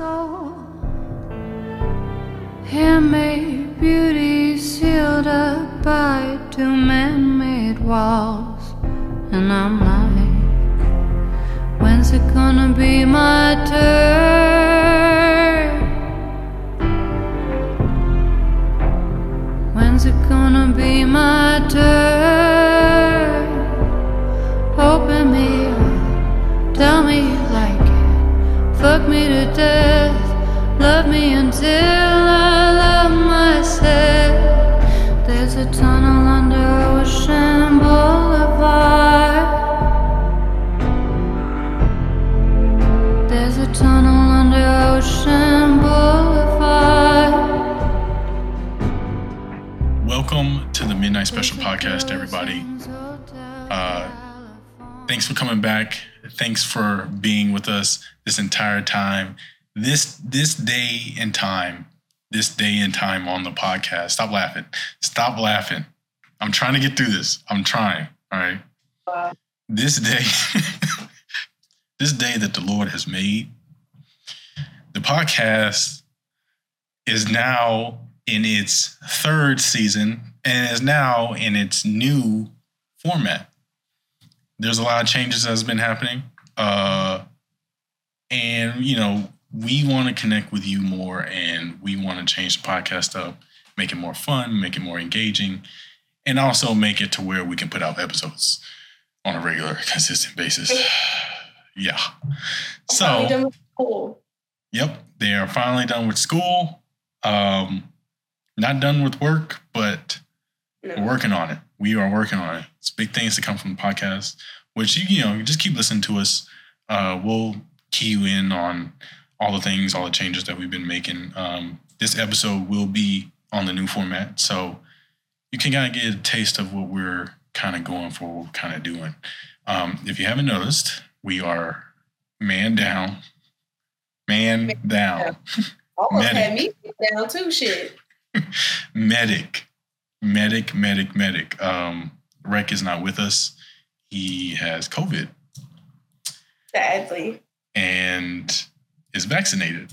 soul. Handmade beauty sealed up by two man made walls. And I'm like, when's it gonna be my turn? When's it gonna be my turn? Death, love me until I love myself. There's a tunnel under Ocean Boulevard. There's a tunnel under Ocean Boulevard. Welcome to the Midnight Special Podcast, everybody. Uh, Thanks for coming back. Thanks for being with us this entire time. This this day and time, this day and time on the podcast. Stop laughing. Stop laughing. I'm trying to get through this. I'm trying. All right. This day, this day that the Lord has made, the podcast is now in its third season and is now in its new format. There's a lot of changes that's been happening. Uh, and, you know, we want to connect with you more and we want to change the podcast up, make it more fun, make it more engaging, and also make it to where we can put out episodes on a regular, consistent basis. yeah. So, done with school. Yep, they are finally done with school. Um, not done with work, but No. we're working on it. We are working on it. It's big things to come from the podcast, which you you know you just keep listening to us. Uh, we'll key you in on all the things, all the changes that we've been making. Um, this episode will be on the new format, so you can kind of get a taste of what we're kind of going for, what we're kind of doing. Um, if you haven't noticed, we are man down, man down. Almost had Medic. me down too. Shit. medic, medic, medic, medic. Um, Rec is not with us. He has COVID Sadly. And is vaccinated.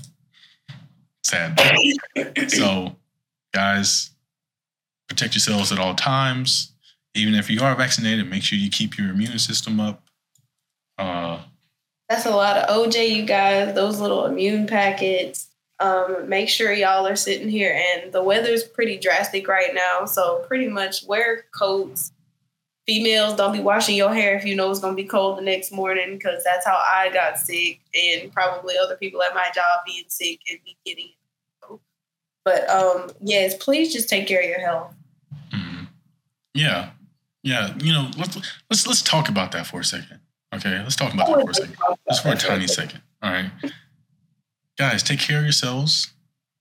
Sad. so, guys, protect yourselves at all times. Even if you are vaccinated, make sure you keep your immune system up. Uh, That's a lot of OJ, you guys. Those little immune packets. Um, make sure y'all are sitting here, and the weather's pretty drastic right now. So pretty much wear coats. Females, don't be washing your hair if you know it's gonna be cold the next morning, because that's how I got sick, and probably other people at my job being sick and me getting it. But um, yes, please just take care of your health. mhm. Yeah, yeah. You know, let's let's let's talk about that for a second. Okay, let's talk about that for a second. Just for a tiny second. All right. Guys, take care of yourselves.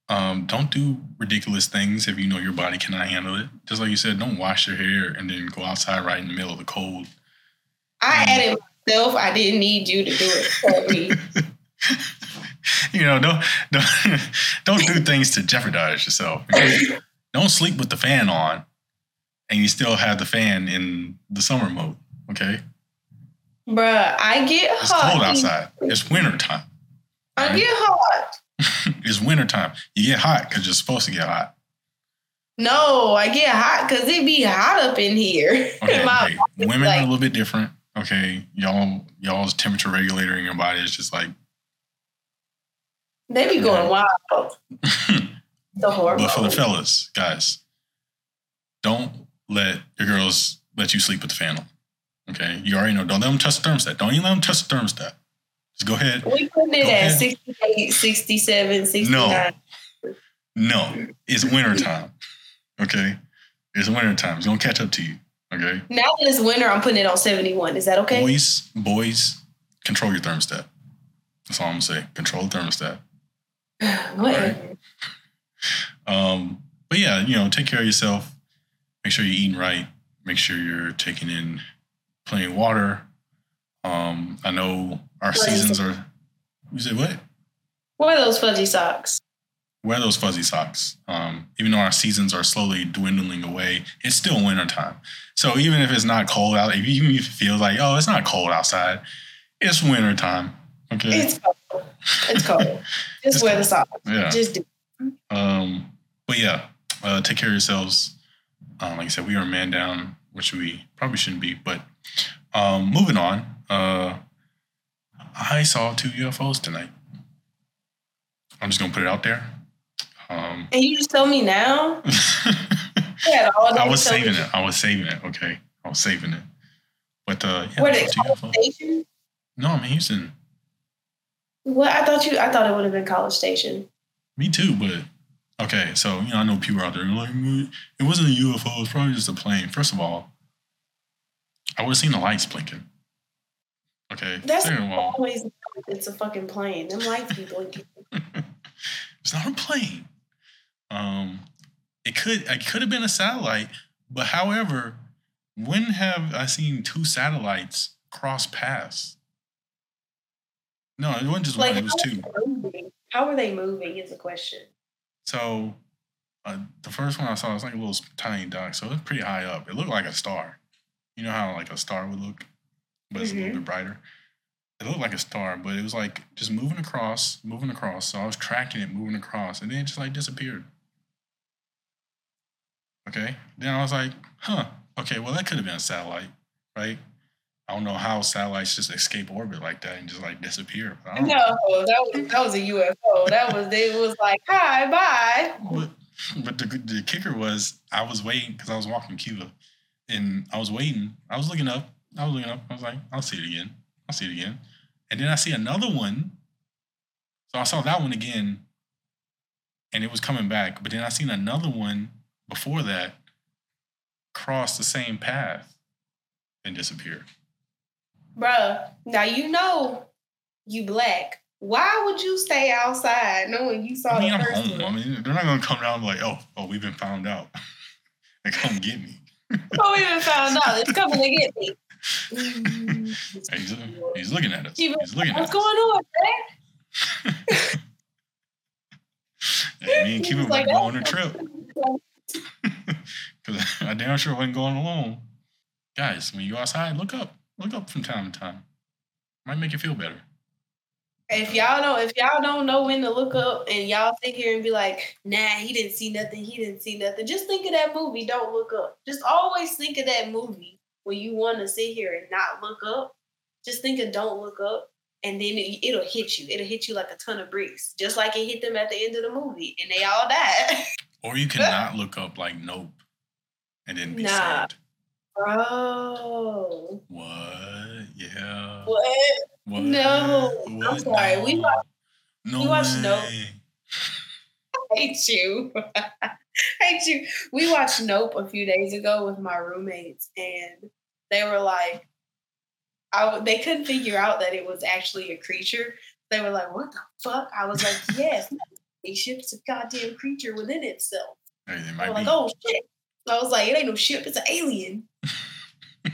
Um, don't do ridiculous things if you know your body cannot handle it. Just like you said, don't wash your hair and then go outside right in the middle of the cold. I added myself. I didn't need you to do it for me. you know, don't don't don't do things to jeopardize yourself. don't sleep with the fan on and you still have the fan in the summer mode. Okay? Bruh, I get It's hot. It's cold outside. It's winter time. I get hot. it's wintertime. You get hot because you're supposed to get hot. No, I get hot because it be hot up in here. Okay, hey, women are a little bit different. Okay, y'all, y'all's temperature regulator in your body is just like. they be going wild. The hormones. but for the fellas, guys, don't let your girls let you sleep with the fan on. Okay, you already know. Don't let them touch the thermostat. Don't even let them touch the thermostat. Go ahead. we putting it Go at ahead. 68, 67, 69. No, No. it's winter time. Okay, it's winter time. It's gonna catch up to you. Okay, Now that it's winter, I'm putting it on 71. Is that okay? boys, boys, control your thermostat. That's all I'm gonna say. Control the thermostat. Whatever. Um, but yeah, you know, take care of yourself. Make sure you're eating right. Make sure you're taking in plenty of water. Um, I know our is seasons are. You say what? Are those fuzzy socks? Wear those fuzzy socks. Um, even though our seasons are slowly dwindling away, it's still winter time. So even if it's not cold out, if even if it feels like oh, it's not cold outside, it's winter time. Okay. It's cold. cold. It's cold. Just wear the socks. Yeah. Just do. Um, but yeah, uh, take care of yourselves. Um, like I said, we are a man down, which we probably shouldn't be. But um, moving on, uh, I saw two UFOs tonight. I'm just gonna put it out there. Um, And you just told me now. You had all day I was tell me. saving it. I was saving it. Okay, I was saving it. But uh, yeah, Where I they saw two College Station? No, I'm in Houston. What I thought you I thought it would have been College Station. Me too, but okay. So you know, I know people out there like "Mm, it wasn't a UFO. It's probably just a plane. First of all, I would have seen the lights blinking. Okay, That's always it's a fucking plane. Them lights be blinking. it's not a plane. Um, it could it could have been a satellite, but however, when have I seen two satellites cross paths? No, it wasn't just Like one. It was two. are they moving? How are they moving is the question. So uh, the first one I saw was like a little tiny dot, so it was pretty high up. It looked like a star. You know how like a star would look, but it's a little bit mm-hmm. brighter. It looked like a star, but it was like just moving across, moving across. So I was tracking it, moving across, and then it just like disappeared. Okay. Then I was like, huh. Okay, well that could have been a satellite, right? I don't know how satellites just escape orbit like that and just like disappear. but I don't- No, that was that was a UFO. That was it was like, hi, bye. But, but the, the kicker was I was waiting because I was walking Cuba, and I was waiting. I was looking up. I was looking up. I was like, I'll see it again. I'll see it again. And then I see another one. So I saw that one again, and it was coming back. But then I seen another one before that cross the same path and disappear. Bruh, now you know you black. Why would you stay outside knowing you saw I mean, the I'm first home. I mean, they're not gonna come down like, oh, oh, we've been found out. and come get me. Oh, we've been found out. It's coming to get me. Mm, He's, he's looking at us. He's looking at What's us. going on, man? Hey, me and He Cuba was might like, go "Oh." on a trip because I damn sure wasn't going alone. Guys, when you go outside, look up. Look up from time to time. Might make you feel better. If y'all don't, if y'all don't know when to look up, and y'all sit here and be like, "Nah, he didn't see nothing. He didn't see nothing." Just think of that movie. Don't look up. Just always think of that movie when you want to sit here and not look up. Just think of "Don't Look Up," and then it, it'll hit you. It'll hit you like a ton of bricks, just like it hit them at the end of the movie, and they all died. Or you cannot look up like Nope and then be Nah. saved. Bro, What? Yeah. what? What? No. I'm What? sorry. We watched- No we watched way. Nope. hate you. hate you. We watched Nope a few days ago with my roommates, and they were like, I, they couldn't figure out that it was actually a creature. They were like, "What the fuck?" I was like, "Yes, spaceship. It's a goddamn creature within itself." Hey, they were be. like, "Oh shit!" I was like, "It ain't no ship. It's an alien. Hey,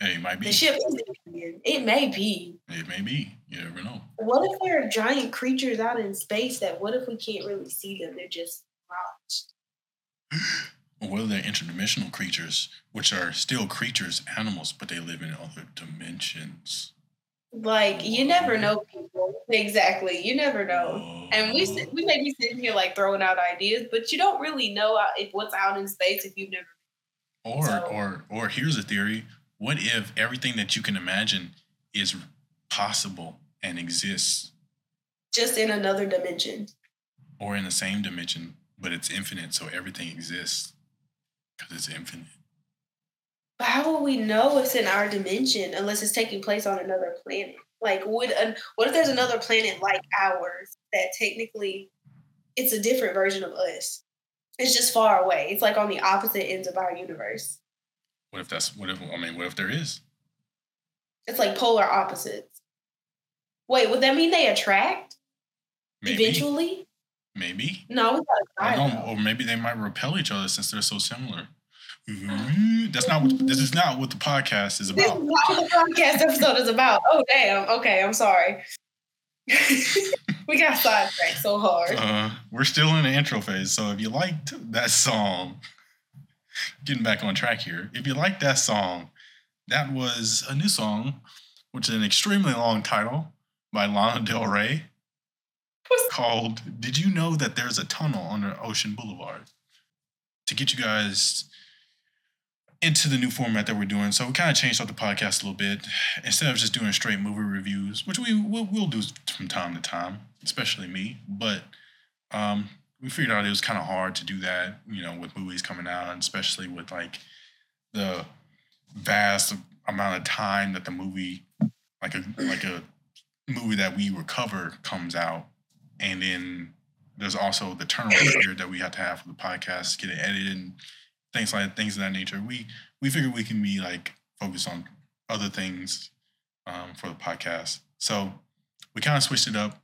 it might be. The ship is alien. It may be." It may be. You never know. What if there are giant creatures out in space that what if we can't really see them? They're just rocks. Or whether they're interdimensional creatures, which are still creatures, animals, but they live in other dimensions. Like you never know, people. Exactly, you never know. And we we may be sitting here like throwing out ideas, but you don't really know uh, if what's out in space if you've never. Or, So- or, or here's a theory: What if everything that you can imagine is possible and exists, Just in another dimension. or in the same dimension, but it's infinite, so everything exists because it's infinite? But how will we know it's in our dimension unless it's taking place on another planet? Like, would an, what if there's another planet like ours that technically it's a different version of us? It's just far away. It's like on the opposite ends of our universe. What if that's what if I mean? What if there is? It's like polar opposites. Wait, would that mean they attract Maybe, eventually? Maybe. No, gotta though. or maybe they might repel each other since they're so similar. Mhm. That's not what this is not what the podcast is about. This is not what the podcast episode is about. Oh damn. Okay, I'm sorry. we got sidetracked so hard. Uh, we're still in the intro phase, so if you liked that song, getting back on track here, if you liked that song, that was a new song, which is an extremely long title, by Lana Del Rey Called Did You Know That There's a Tunnel Under Ocean Boulevard? To get you guys into the new format that we're doing. So we kind of changed up the podcast a little bit. Instead of just doing straight movie reviews, which we will we'll do from time to time, especially me, but um, we figured out it was kind of hard to do that, you know, with movies coming out, and especially with like the vast amount of time that the movie, like a like a movie that we recover comes out, and then there's also the turnaround period that we have to have for the podcast, get it edited, and things like things of that nature. We we figured we can be like focused on other things um, for the podcast, so we kind of switched it up.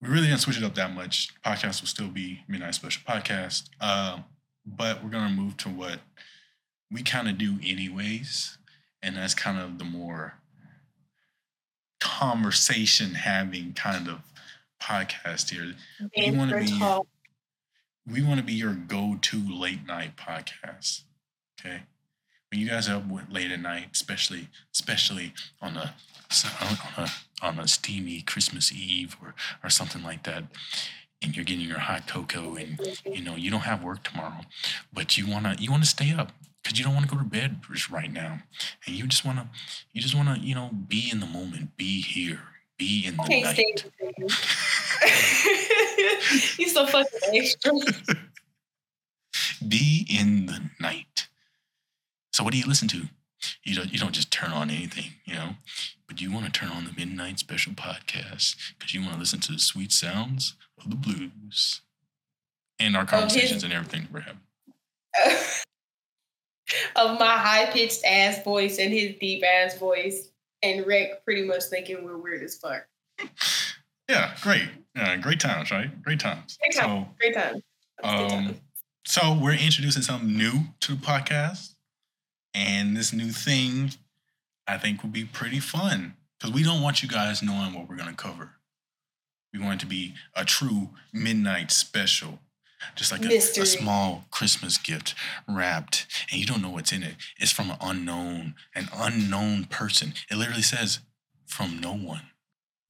We really didn't switch it up that much. Podcast will still be Midnight Special Podcast, um, but we're gonna move to what we kind of do anyways, and that's kind of the more conversation having kind of podcast here. We want to be talk. we want to be your go-to late night podcast. Okay, when you guys are up late at night, especially especially on a on a on a steamy Christmas Eve or or something like that, and you're getting your hot cocoa and you know you don't have work tomorrow, but you wanna you wanna stay up because you don't want to go to bed right now, and you just wanna you just wanna you know be in the moment, be here, be in the I can't night. you. you so fucking extra. be in the night. So what do you listen to? You don't you don't just turn on anything, you know, but you want to turn on the midnight special podcast because you want to listen to the sweet sounds of the blues and our his- conversations and everything we're having. of my high pitched ass voice and his deep ass voice, and Rick pretty much thinking we're weird as fuck. Yeah, great, uh, great times, right? Great times. Great So time. Great time. That's good Um, time. So we're introducing something new to the podcast, and this new thing, I think, will be pretty fun because we don't want you guys knowing what we're going to cover. We want it to be a true midnight special, just like a, a small Christmas gift wrapped, and you don't know what's in it. It's from an unknown, an unknown person. It literally says from no one.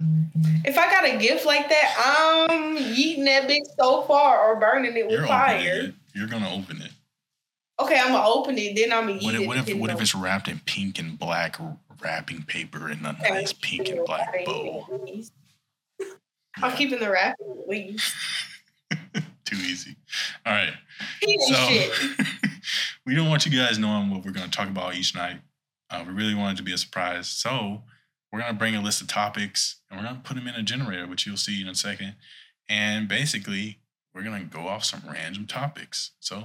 Mm-hmm. If I got a gift like that, I'm yeeting that bitch so far or burning it with You're opening fire. it. You're gonna open it. Okay, I'm gonna open it, then I'm gonna eat What if, it. what if what if it's wrapped in pink and black wrapping paper and a Okay, nice pink and black bow? I'm Yeah, keeping the wrapping at least. too easy. All right. So shit. we don't want you guys knowing what we're going to talk about each night. Uh, we really want it to be a surprise. So we're going to bring a list of topics and we're going to put them in a generator, which you'll see in a second. And basically, we're going to go off some random topics. So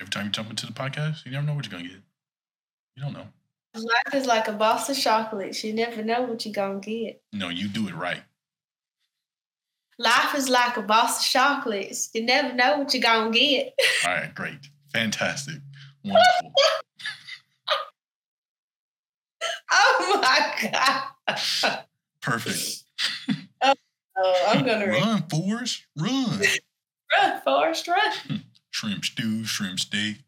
every time you jump into the podcast, you never know what you're going to get. You don't know. Life is like a box of chocolates. You never know what you're gonna get. No, you do it right. Life is like a box of chocolates. You never know what you're gonna get. All right, great. Fantastic. Wonderful. Oh my god. Perfect. Oh, I'm gonna run, Run, Forrest. Run. run Forrest, run. Hmm. Shrimp stew, shrimp steak,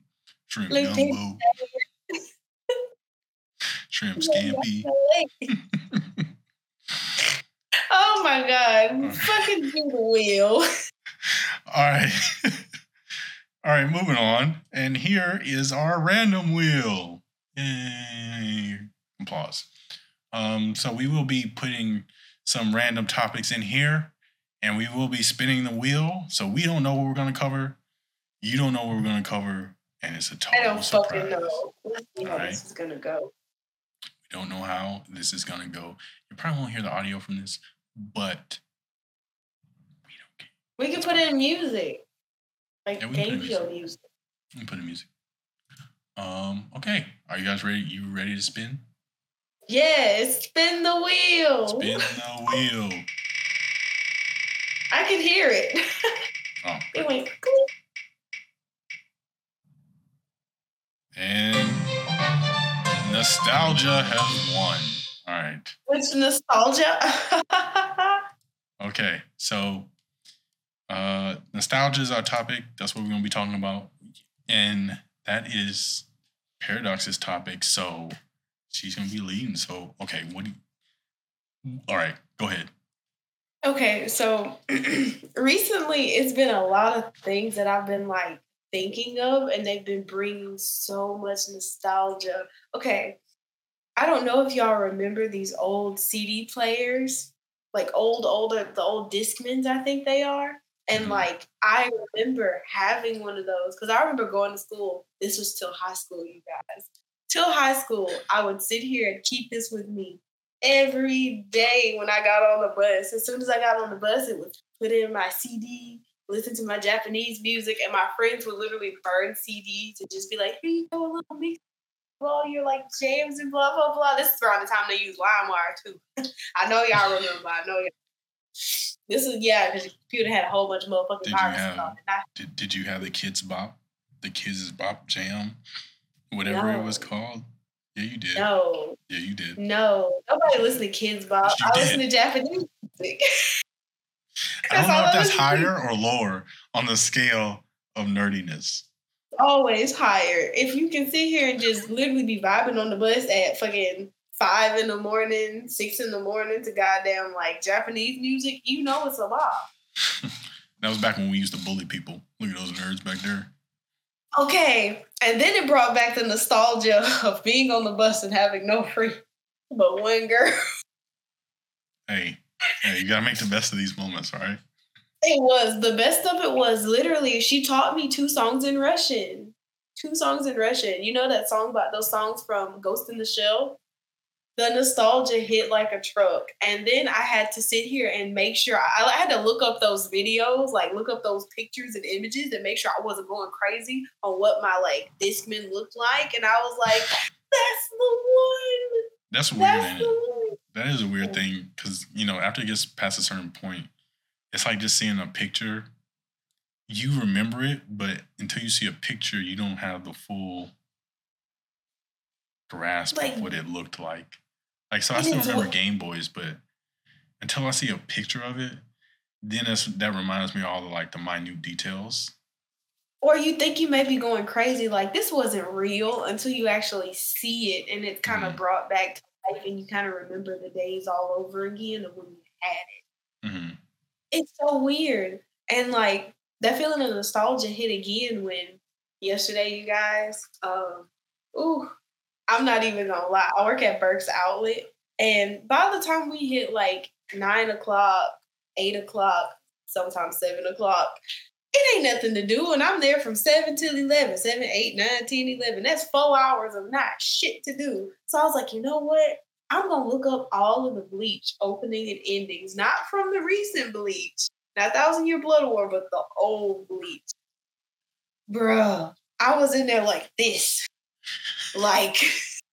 shrimp gumbo, shrimp scampi. Oh my god. Fucking do the wheel. All right. All right, moving on. And here is our random wheel. Yay. Applause. Um, so we will be putting some random topics in here and we will be spinning the wheel. So we don't know what we're going to cover. You don't know what we're going to cover. And it's a total I don't surprise. fucking know. Let's see how Alright. this is gonna go. We don't know how this is going to go. You probably won't hear the audio from this, but we don't care. We can put in music. Like Yeah, we can put in game show music. Let me put in music. Um, okay. Are you guys ready? You ready to spin? Yes, spin the wheel. Spin the wheel. I can hear it. Oh, it went nostalgia has won. All right. Which nostalgia? Okay. So, uh, nostalgia is our topic. That's what we're going to be talking about, and that is Paradox's topic. So, she's going to be leading. So, okay, what do you, All right, go ahead. Okay, so recently it's been a lot of things that I've been like thinking of, and they've been bringing so much nostalgia. Okay, I don't know if y'all remember these old CD players, like old, older, the old Discmans, I think they are. And Mhm. like, I remember having one of those because I remember going to school. This was till high school, you guys. Till high school, I would sit here and keep this with me every day when I got on the bus. As soon as I got on the bus, it would put in my CD, listen to my Japanese music, and my friends would literally burn CDs and just be like, "Here you go, a little mix of you're like James and blah blah blah." This is around the time they used LimeWire too. I know y'all remember. I know y'all. This is yeah, because the computer had a whole bunch of motherfucking Did you viruses have- on it. I- Did Did you have the Kidz Bop, the Kidz Bop Jam, whatever it was called? Yeah, you did. No, Yeah, you did. no, nobody listen to Kidz Bop. Yes, I did. listen to Japanese music. I don't know if that's higher or lower on the scale of nerdiness. Always higher. If you can sit here and just literally be vibing on the bus at fucking five in the morning, six in the morning to goddamn like Japanese music, you know it's a lot. That was back when we used to bully people. Look at those nerds back there. Okay. And then it brought back the nostalgia of being on the bus and having no free but one girl. Hey, hey, you gotta make the best of these moments, all right? It was the best of it was literally she taught me two songs in Russian. Two songs in Russian. You know that song about those songs from Ghost in the Shell? The nostalgia hit like a truck. And then I had to sit here and make sure I, I had to look up those videos, like look up those pictures and images and make sure I wasn't going crazy on what my like Discman looked like. And I was like, that's the one. That's weird, That's. That is a weird thing because you know after it gets past a certain point, it's like just seeing a picture. You remember it, but until you see a picture, you don't have the full grasp Like- of what it looked like. Like, so I still remember Game Boys, but until I see a picture of it, then that's, that reminds me of all the like the minute details. or you think you may be going crazy like this wasn't real until you actually see it and it's kind of Mhm. brought back to life and you kind of remember the days all over again of when you had it hmm it's so weird and like that feeling of nostalgia hit again when yesterday you guys um ooh i'm not even gonna lie i work at burke's outlet and by the time we hit like nine o'clock eight o'clock sometimes seven o'clock it ain't nothing to do. And I'm there from 7 till 11, 7, 8, 9, 10, 11. That's four hours of not shit to do. So I was like, you know what? I'm going to look up all of the Bleach opening and endings, not from the recent Bleach, not Thousand Year Blood War, but the old Bleach. Bruh, I was in there like this, like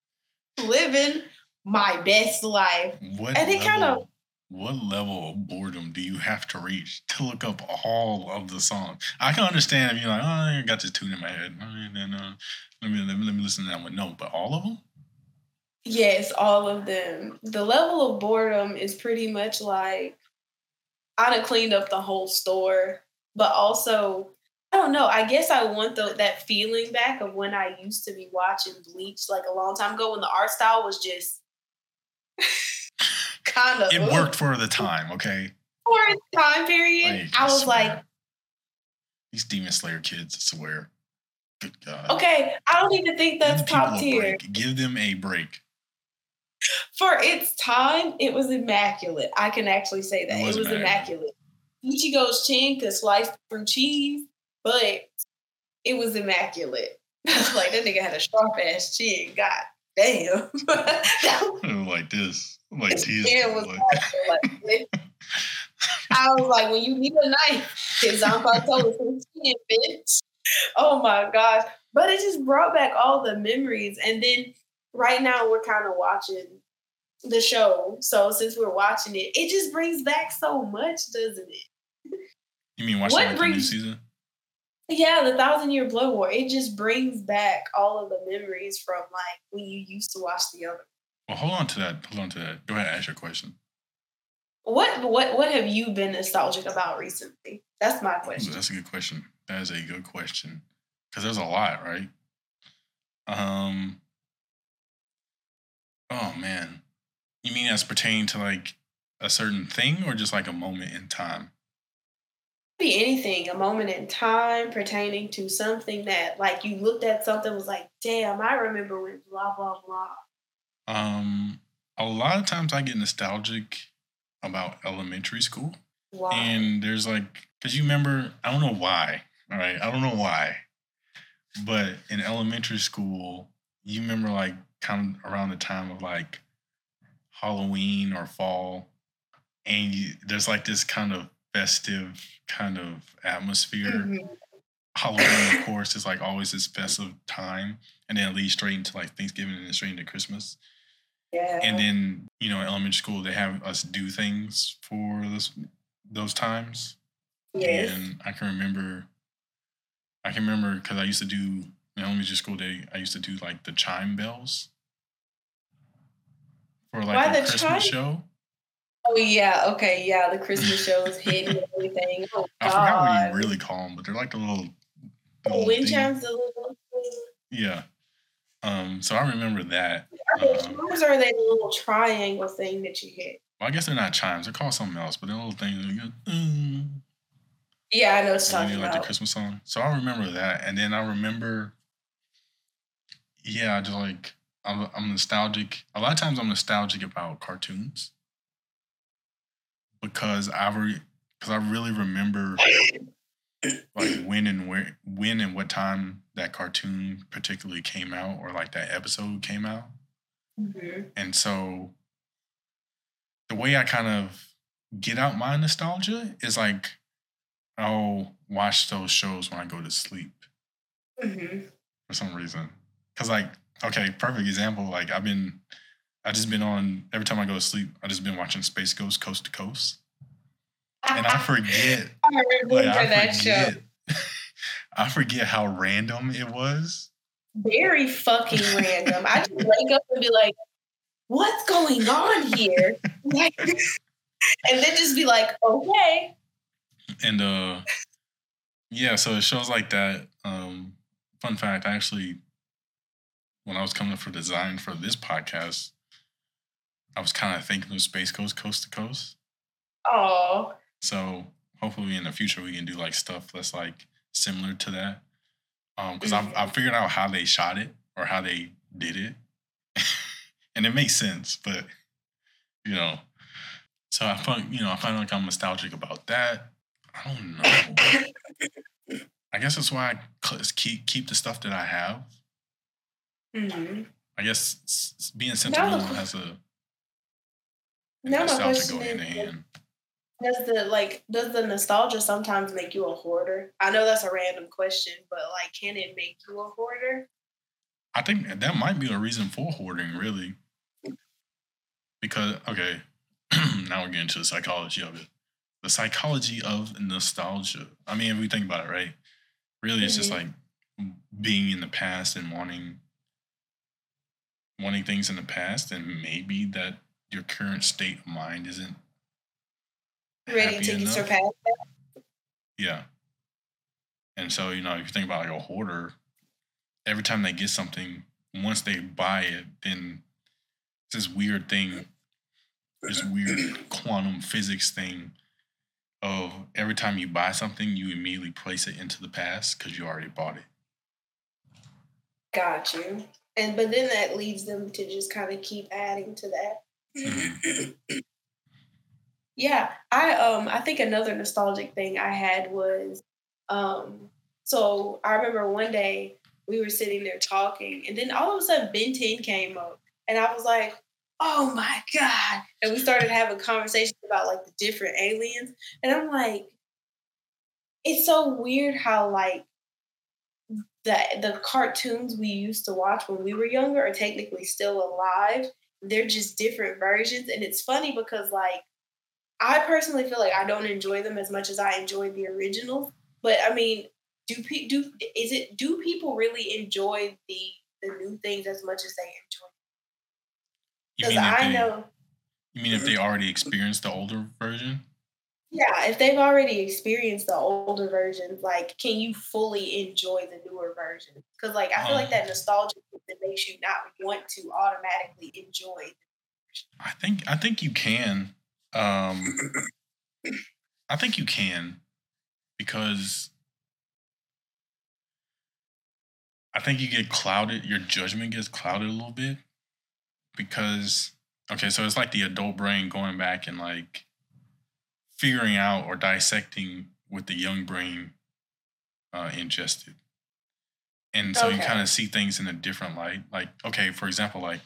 living my best life. What And it level, kinda- what level of boredom do you have to reach to look up all of the songs? I can understand if you're like, oh, I got this tune in my head. Then, let me let me let me listen to that one. No, but all of them. Yes, all of them. The level of boredom is pretty much like I'd have cleaned up the whole store, but also I don't know. I guess I want the, that feeling back of when I used to be watching Bleach like a long time ago when the art style was just kind of It worked for the time. Okay, for its time period. Like, I was swear. like, these Demon Slayer kids. I swear. Good God. okay, I don't even think that's the top tier. Give them a break. For its time, it was immaculate. I can actually say that. It It was was, immaculate. Ichigo's chin could slice through cheese, but it was immaculate. like that nigga had a sharp ass chin. God damn. that like this. Like his chin was Like. I was like, when you need a knife, his Zanpakuto is his chin, bitch. Oh my gosh. But it just brought back all the memories. And then right now we're kind of watching the show. So since we're watching it, it just brings back so much, doesn't it? you mean watch What like the new season? Yeah, the Thousand Year Blood War. It just brings back all of the memories from like when you used to watch the other. Well, hold on to that. Hold on to that. Go ahead. And ask your question. What what what have you been nostalgic about recently? That's my question. That's a good question. That is a good question. Because there's a lot, right? Um. Oh man, you mean as pertaining to like a certain thing or just like a moment in time? Be anything, a moment in time pertaining to something that like you looked at something was like, damn, I remember when blah blah blah. Um, a lot of times I get nostalgic about elementary school. Wow. And there's like, because you remember, I don't know why. All right. I don't know why. But in elementary school, you remember like kind of around the time of like Halloween or fall. And you, there's like this kind of festive kind of atmosphere. Mhm. Halloween, of course, is like always this festive time. And then it leads straight into like Thanksgiving and then straight into Christmas. Yeah. And then, you know, elementary school, they have us do things for those those times. yes. And I can remember, I can remember because I used to do in elementary school day. I used to do like the chime bells for like Why the Christmas chime- show. Oh yeah, okay, yeah. The Christmas shows hit and everything. Oh I forgot what you really call them, but they're like the little, the little wind thing- chimes, the little. Yeah. Um. So I remember that. Are they Um, chimes or are they the little triangle thing that you hit? Well, I guess they're not chimes. They're called something else, but they're little things. that go, "Mm," Yeah, I know you're talking like the. Christmas song. So I remember that, and then I remember, yeah, just like I'm, I'm nostalgic. A lot of times I'm nostalgic about cartoons because I re, because I really remember like when and where, when and what time that cartoon particularly came out, or like that episode came out. Mhm. And so the way I kind of get out my nostalgia is like I'll watch those shows when I go to sleep Mhm. for some reason. Cause like, okay, perfect example. Like I've been I just been on every time I go to sleep, I just been watching Space Ghost Coast to Coast. And I forget I remember like I that show. forget I forget how random it was. Very fucking random. I just wake up and be like, "What's going on here?" Like, and then just be like, "Okay." and uh yeah so it shows like that um fun fact i actually when i was coming up for design for this podcast i was kind of thinking of Space Ghost Coast to Coast. Oh, so hopefully in the future we can do like stuff that's like similar to that. Um because I've, I've figured out how they shot it or how they did it. And it makes sense but you know. So i find you know i find like i'm nostalgic about that. I don't know. I guess that's why I keep keep the stuff that I have. Hmm I guess being sentimental has a now my question in is: hand. Does the like does the nostalgia sometimes make you a hoarder? I know that's a random question, but like, can it make you a hoarder? I think that might be a reason for hoarding, really. Because okay, now we're getting to the psychology of it. The psychology of nostalgia. I mean, if we think about it, right? Really, it's just like being in the past and wanting wanting things in the past, and maybe that your current state of mind isn't Ready to enough. surpass that? Yeah. And so, you know, if you think about like a hoarder, every time they get something, once they buy it, then it's this weird thing, this weird quantum physics thing of every time you buy something, you immediately place it into the past because you already bought it. Got you. And but then that leads them to just kind of keep adding to that. Mhm. Yeah, I um I think another nostalgic thing I had was um so I remember one day we were sitting there talking and then all of a sudden Ben 10 came up and I was like, "Oh my god." And we started having conversations about like the different aliens and I'm like it's so weird how like the the cartoons we used to watch when we were younger are technically still alive. They're just different versions and it's funny because like I personally feel like I don't enjoy them as much as I enjoyed the originals. But I mean, do pe- do is it do people really enjoy the the new things as much as they enjoy? Because I they, know, you mean if they mm-hmm. already experienced the older version? Yeah, if they've already experienced the older versions, like, can you fully enjoy the newer version? Because like I feel like Um. that nostalgia that makes you not want to automatically enjoy. I think I think you can. Um, I think you can because I think you get clouded. Your judgment gets clouded a little bit because okay, so it's like the adult brain going back and like figuring out or dissecting what the young brain uh, ingested. And so you kind of see things in a different light. Like, okay, for example, like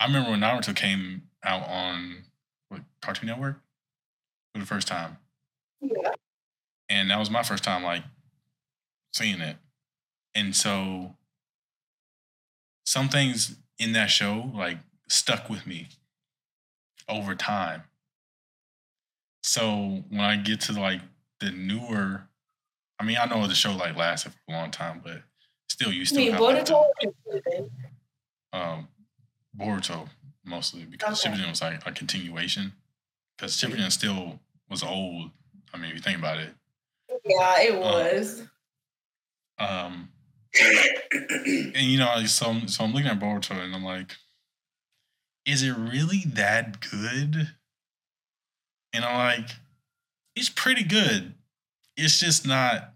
I remember when Naruto came out on what, Cartoon Network for the first time. Yeah. And that was my first time like seeing it. And so some things in that show like stuck with me over time. So when I get to like the newer, I mean, I know the show like lasted for a long time, but still, you You still mean have like, Boruto? the, um, Boruto mostly because Okay. Shippuden was like a continuation. Because Shippuden still was old. I mean, if you think about it. Yeah, it was. Um, and you know, so I'm, so I'm looking at Boruto and I'm like, is it really that good? And I'm like, it's pretty good. It's just not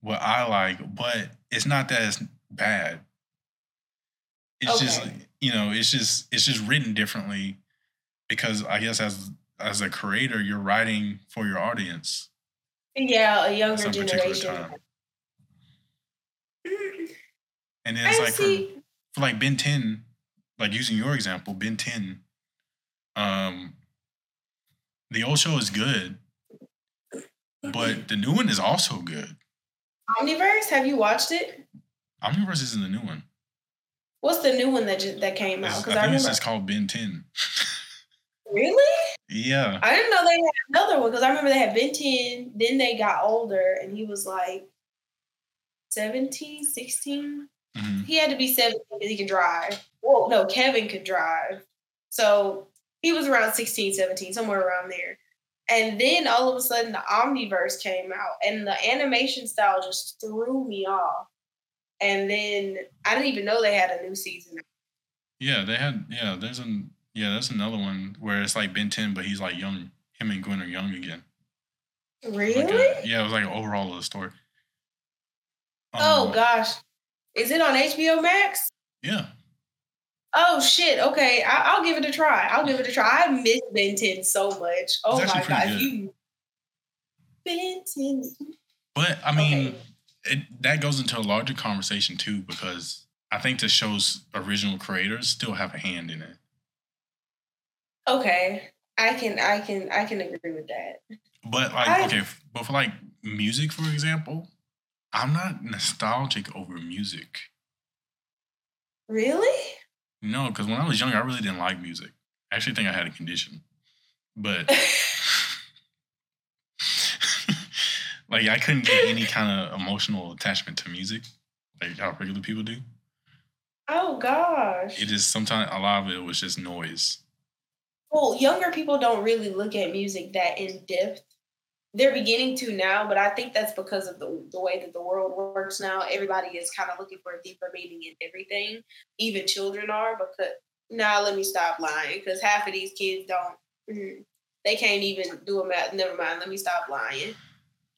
what I like, but it's not that it's bad. It's just you know, it's just it's just written differently because I guess as as a creator, you're writing for your audience yeah, a younger generation. time. And then it's I like for, for like Ben 10, like using your example, Ben 10, um, the old show is good, but the new one is also good. Omniverse, have you watched it? Omniverse isn't the new one. What's the new one that just, that came out? It's- I Because I, it's remember. just called Ben 10. Really? yeah. I didn't know they had another one because I remember they had Ben 10, then they got older and he was like 17, 16. Mhm. He had to be 17 because he could drive. Well, no, Kevin could drive. So he was around 16, 17, somewhere around there. And then all of a sudden the Omniverse came out and the animation style just threw me off. And then I didn't even know they had a new season. Yeah, they had, yeah, there's an, yeah, there's another one where it's like Ben 10, but he's like young. Him and Gwen are young again. Really? Like a- yeah, it was like an overall of the story. oh Um, gosh. Is it on HBO Max? Yeah. Oh shit! Okay, I, I'll give it a try. I'll give it a try. I miss Ben 10 so much. Oh my god, pretty you Ben 10. But I mean, Okay. it, that goes into a larger conversation too, because I think the show's original creators still have a hand in it. Okay, I can, I can, I can agree with that. But like, I- okay, but for like music, for example, I'm not nostalgic over music. Really? No, because when I was younger, I really didn't like music. I actually think I had a condition, but like I couldn't get any kind of emotional attachment to music, like how regular people do. oh gosh. It is sometimes a lot of it was just noise. Well, younger people don't really look at music that in depth. They're beginning to now, but I think that's because of the, the way that the world works now. Everybody is kind of looking for a deeper meaning in everything. Even children are. Because now, let me stop lying. Because half of these kids don't. mm, they can't even do a math. Never mind. Let me stop lying.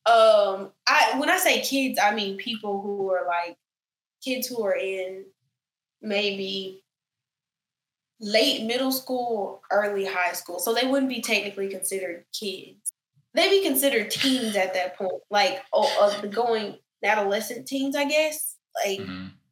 Um, I when I say kids, I mean people who are like kids who are in maybe late middle school, early high school. So they wouldn't be technically considered kids. They'd be considered teens at that point, like oh, uh, the going adolescent teens, I guess, like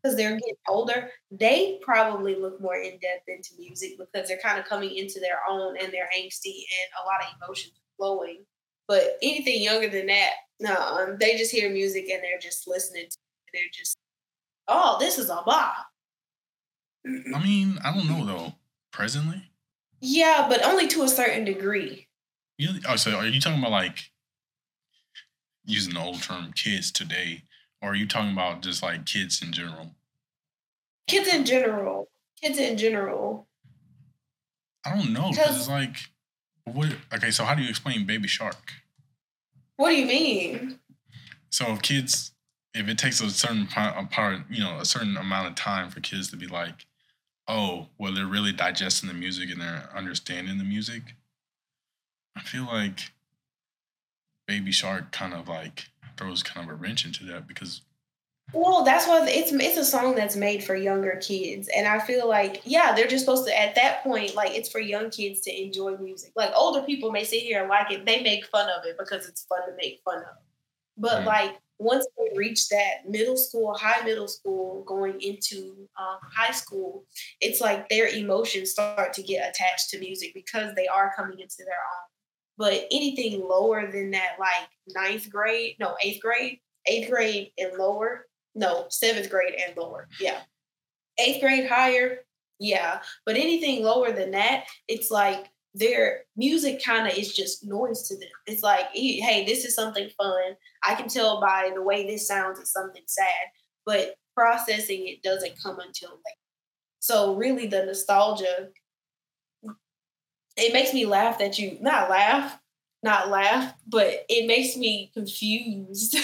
because they're getting older. They probably look more in depth into music because they're kind of coming into their own and they're angsty and a lot of emotions flowing. But anything younger than that, no, um, they just hear music and they're just listening. To it. They're just, oh, this is a bop. I mean, I don't know though. Presently, Yeah, but only to a certain degree. You oh, so are you talking about like using the old term kids today, or are you talking about just like kids in general? Kids in general. Kids in general. I don't know because it's like what? Okay, so how do you explain Baby Shark? What do you mean? So if kids, if it takes a certain part, a part, you know, a certain amount of time for kids to be like, oh, well, they're really digesting the music and they're understanding the music. I feel like Baby Shark kind of like throws kind of a wrench into that because Well, that's why it's it's a song that's made for younger kids, and I feel like yeah, they're just supposed to at that point like it's for young kids to enjoy music. Like older people may sit here and like it, they make fun of it because it's fun to make fun of. But Mm. like once they reach that middle school, high middle school, going into um, high school, it's like their emotions start to get attached to music because they are coming into their own. But anything lower than that, like ninth grade, no eighth grade, eighth grade and lower, no, seventh grade and lower. Yeah. Eighth grade higher. Yeah. But anything lower than that, it's like their music kind of is just noise to them. It's like, hey, this is something fun. I can tell by the way this sounds it's something sad, but processing it doesn't come until late. So really the nostalgia, it makes me laugh that you not laugh, not laugh, but it makes me confused.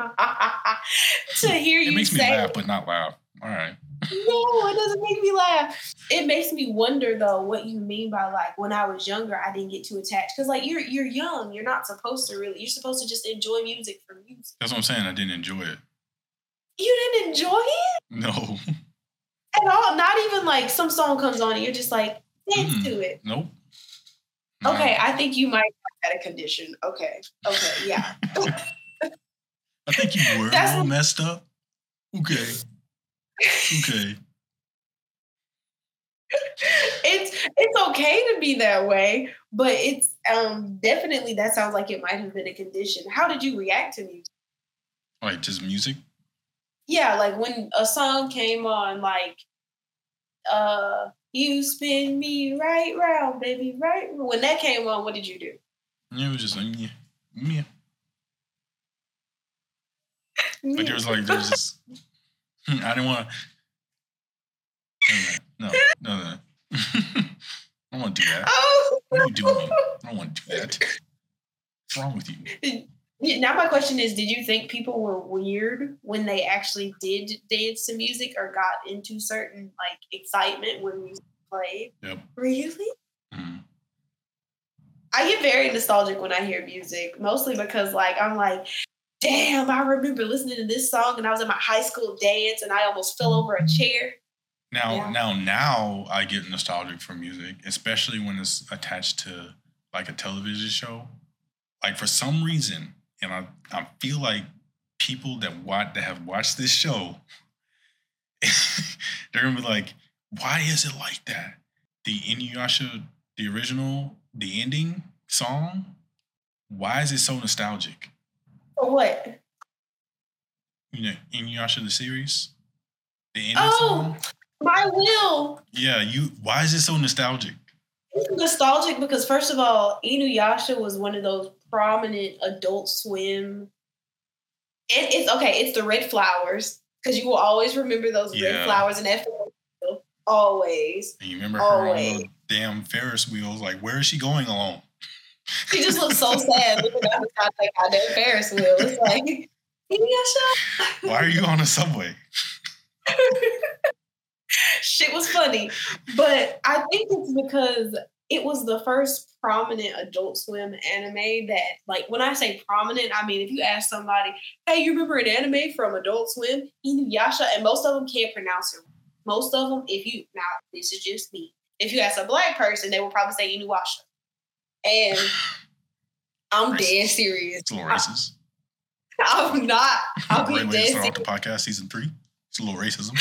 to hear it you It makes me laugh, but not laugh. All right. no, it doesn't make me laugh. It makes me wonder though what you mean by like when I was younger I didn't get too attached because like you're you're young you're not supposed to really you're supposed to just enjoy music for music. That's what I'm saying. I didn't enjoy it. You didn't enjoy it No. at all. Not even like some song comes on and you're just like dance Mm. to it. Nope. No. Okay, I think you might have had a condition. Okay, okay, yeah. I think you were a That's- little messed up. Okay. Okay. it's it's okay to be that way, but it's um definitely that sounds like it might have been a condition. How did you react to music? Like just music. yeah, like when a song came on, like uh you spin me right round, baby, right. When that came on, what did you do? It was just like yeah, yeah. But there was like there was this. I didn't want. to... No, no, no. no. I don't want to do that. Oh, What are you doing? I don't want to do that. What's wrong with you? Now my question is: Did you think people were weird when they actually did dance to music or got into certain like excitement when music played? Yep. Really? Mhm. I get very nostalgic when I hear music, mostly because like I'm like, damn, I remember listening to this song and I was at my high school dance and I almost fell over a chair. Now, Yeah. now, now, I get nostalgic for music, especially when it's attached to like a television show. Like for some reason, and I, I feel like people that watch that have watched this show, they're gonna be like, "Why is it like that?" The Inuyasha, the original, the ending song. Why is it so nostalgic? For what? You know, Inuyasha the series, the ending Oh! song. My will. Yeah, you. Why is it so nostalgic? It's nostalgic because first of all, Inuyasha was one of those prominent Adult Swim. It, it's okay. It's the red flowers because you will always remember those Yeah. red flowers and that always. And you remember her on the damn Ferris wheels? Like, where is she going alone? She just looks so sad looking at the top of that goddamn Ferris wheel. It's like Inuyasha. Why are you on a subway? Shit was funny, but I think it's because it was the first prominent Adult Swim anime that, like, when I say prominent, I mean if you ask somebody, "Hey, you remember an anime from Adult Swim, Inuyasha?" and most of them can't pronounce it. Most of them, if you now this is just me. If you ask a black person, they will probably say Inuyasha, and I'm dead serious. It's a little racist. I'm not. I'll be Great way to dead serious. podcast, season three. It's a little racism.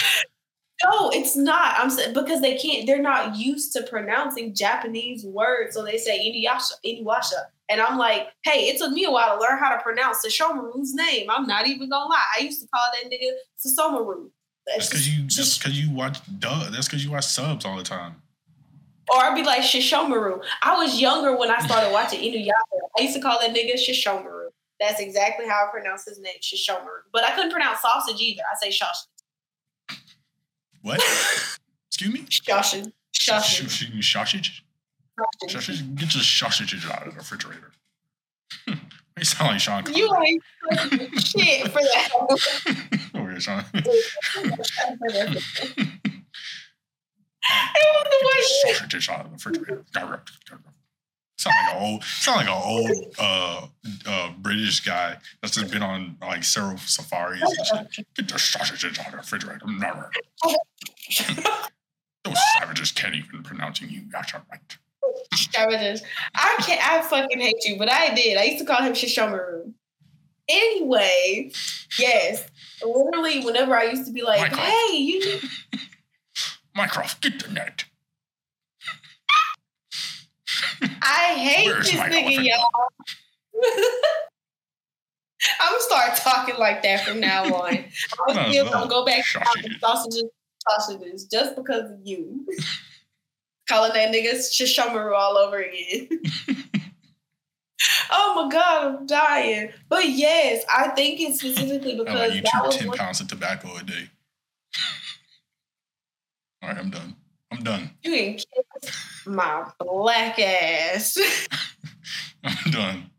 No, it's not. I'm saying because they can't. They're not used to pronouncing Japanese words, so they say Inuyasha, Inuyasha, and I'm like, hey, it took me a while to learn how to pronounce Sesshomaru's name. I'm not even gonna lie. I used to call that nigga Sasomaru. That's because you. Just, because you watch. Duh. That's because you watch subs all the time. or I'd be like Shishomaru. I was younger when I started watching Inuyasha. I used to call that nigga Shishomaru. That's exactly how I pronounce his name, Shishomaru. But I couldn't pronounce sausage either. I say Shoshin. What? Excuse me. Shoshin. Sausage. Shoshin. Sausage. Get your sausages out of the refrigerator. Hmm. you sound like Sean. You ain't shit for that. Over here, Sean. It was the way Sausages out of the refrigerator. Sound like an old, sound like an old uh, uh, British guy that's just been on like several safaris and shit. Get the sausages out of the refrigerator. Those savages can't even pronounce you. That's right. Savages. I can't. I fucking hate you, but I did. I used to call him Shishomaru. Anyway, yes. Literally, whenever I used to be like, Michael. "Hey, you," need-" Mycroft, get the net. I hate Where's this nigga, y'all. I'm gonna start talking like that from now on. I'm No, still no. gonna go back to Sausages. sausages, sausages, just because of you. Calling that nigga Shishomaru all over again. oh my god, I'm dying. But yes, I think it's specifically because you chew was 10 one- pounds of tobacco a day. All right, I'm done. I'm done. you can kiss my black ass. I'm done.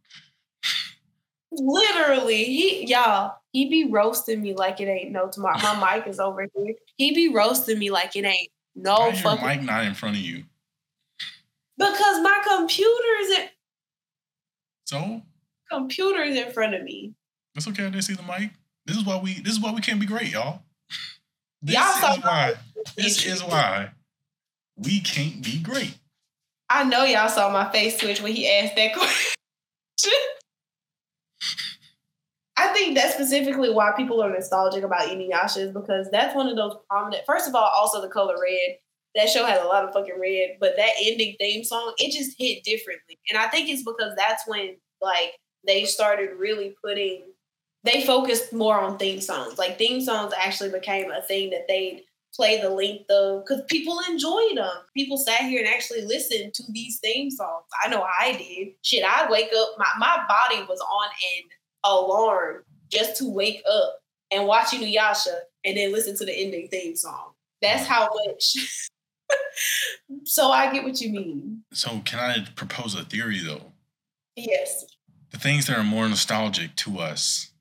Literally, he y'all, he be roasting me like it ain't no tomorrow. My mic is over here. He be roasting me like it ain't no Why is your mic not in front of you? because my computer is in So computer is in front of me. it's okay. I didn't see the mic. This is why we. This is why we can't be great, y'all. This Y'all is why. This is why we can't be great. I know y'all saw my face switch when he asked that question. I think that's specifically why people are nostalgic about Inuyasha is because that's one of those prominent. First of all, also the color red. That show had a lot of fucking red, but that ending theme song it just hit differently, and I think it's because that's when like they started really putting. They focused more on theme songs. Like theme songs actually became a thing that they play the length of because people enjoyed them. People sat here and actually listened to these theme songs. I know I did. Shit, I'd wake up, my, my body was on an alarm just to wake up and watch Inuyasha and then listen to the ending theme song. That's how much. so I get what you mean. So can I propose a theory though? Yes. The things that are more nostalgic to us,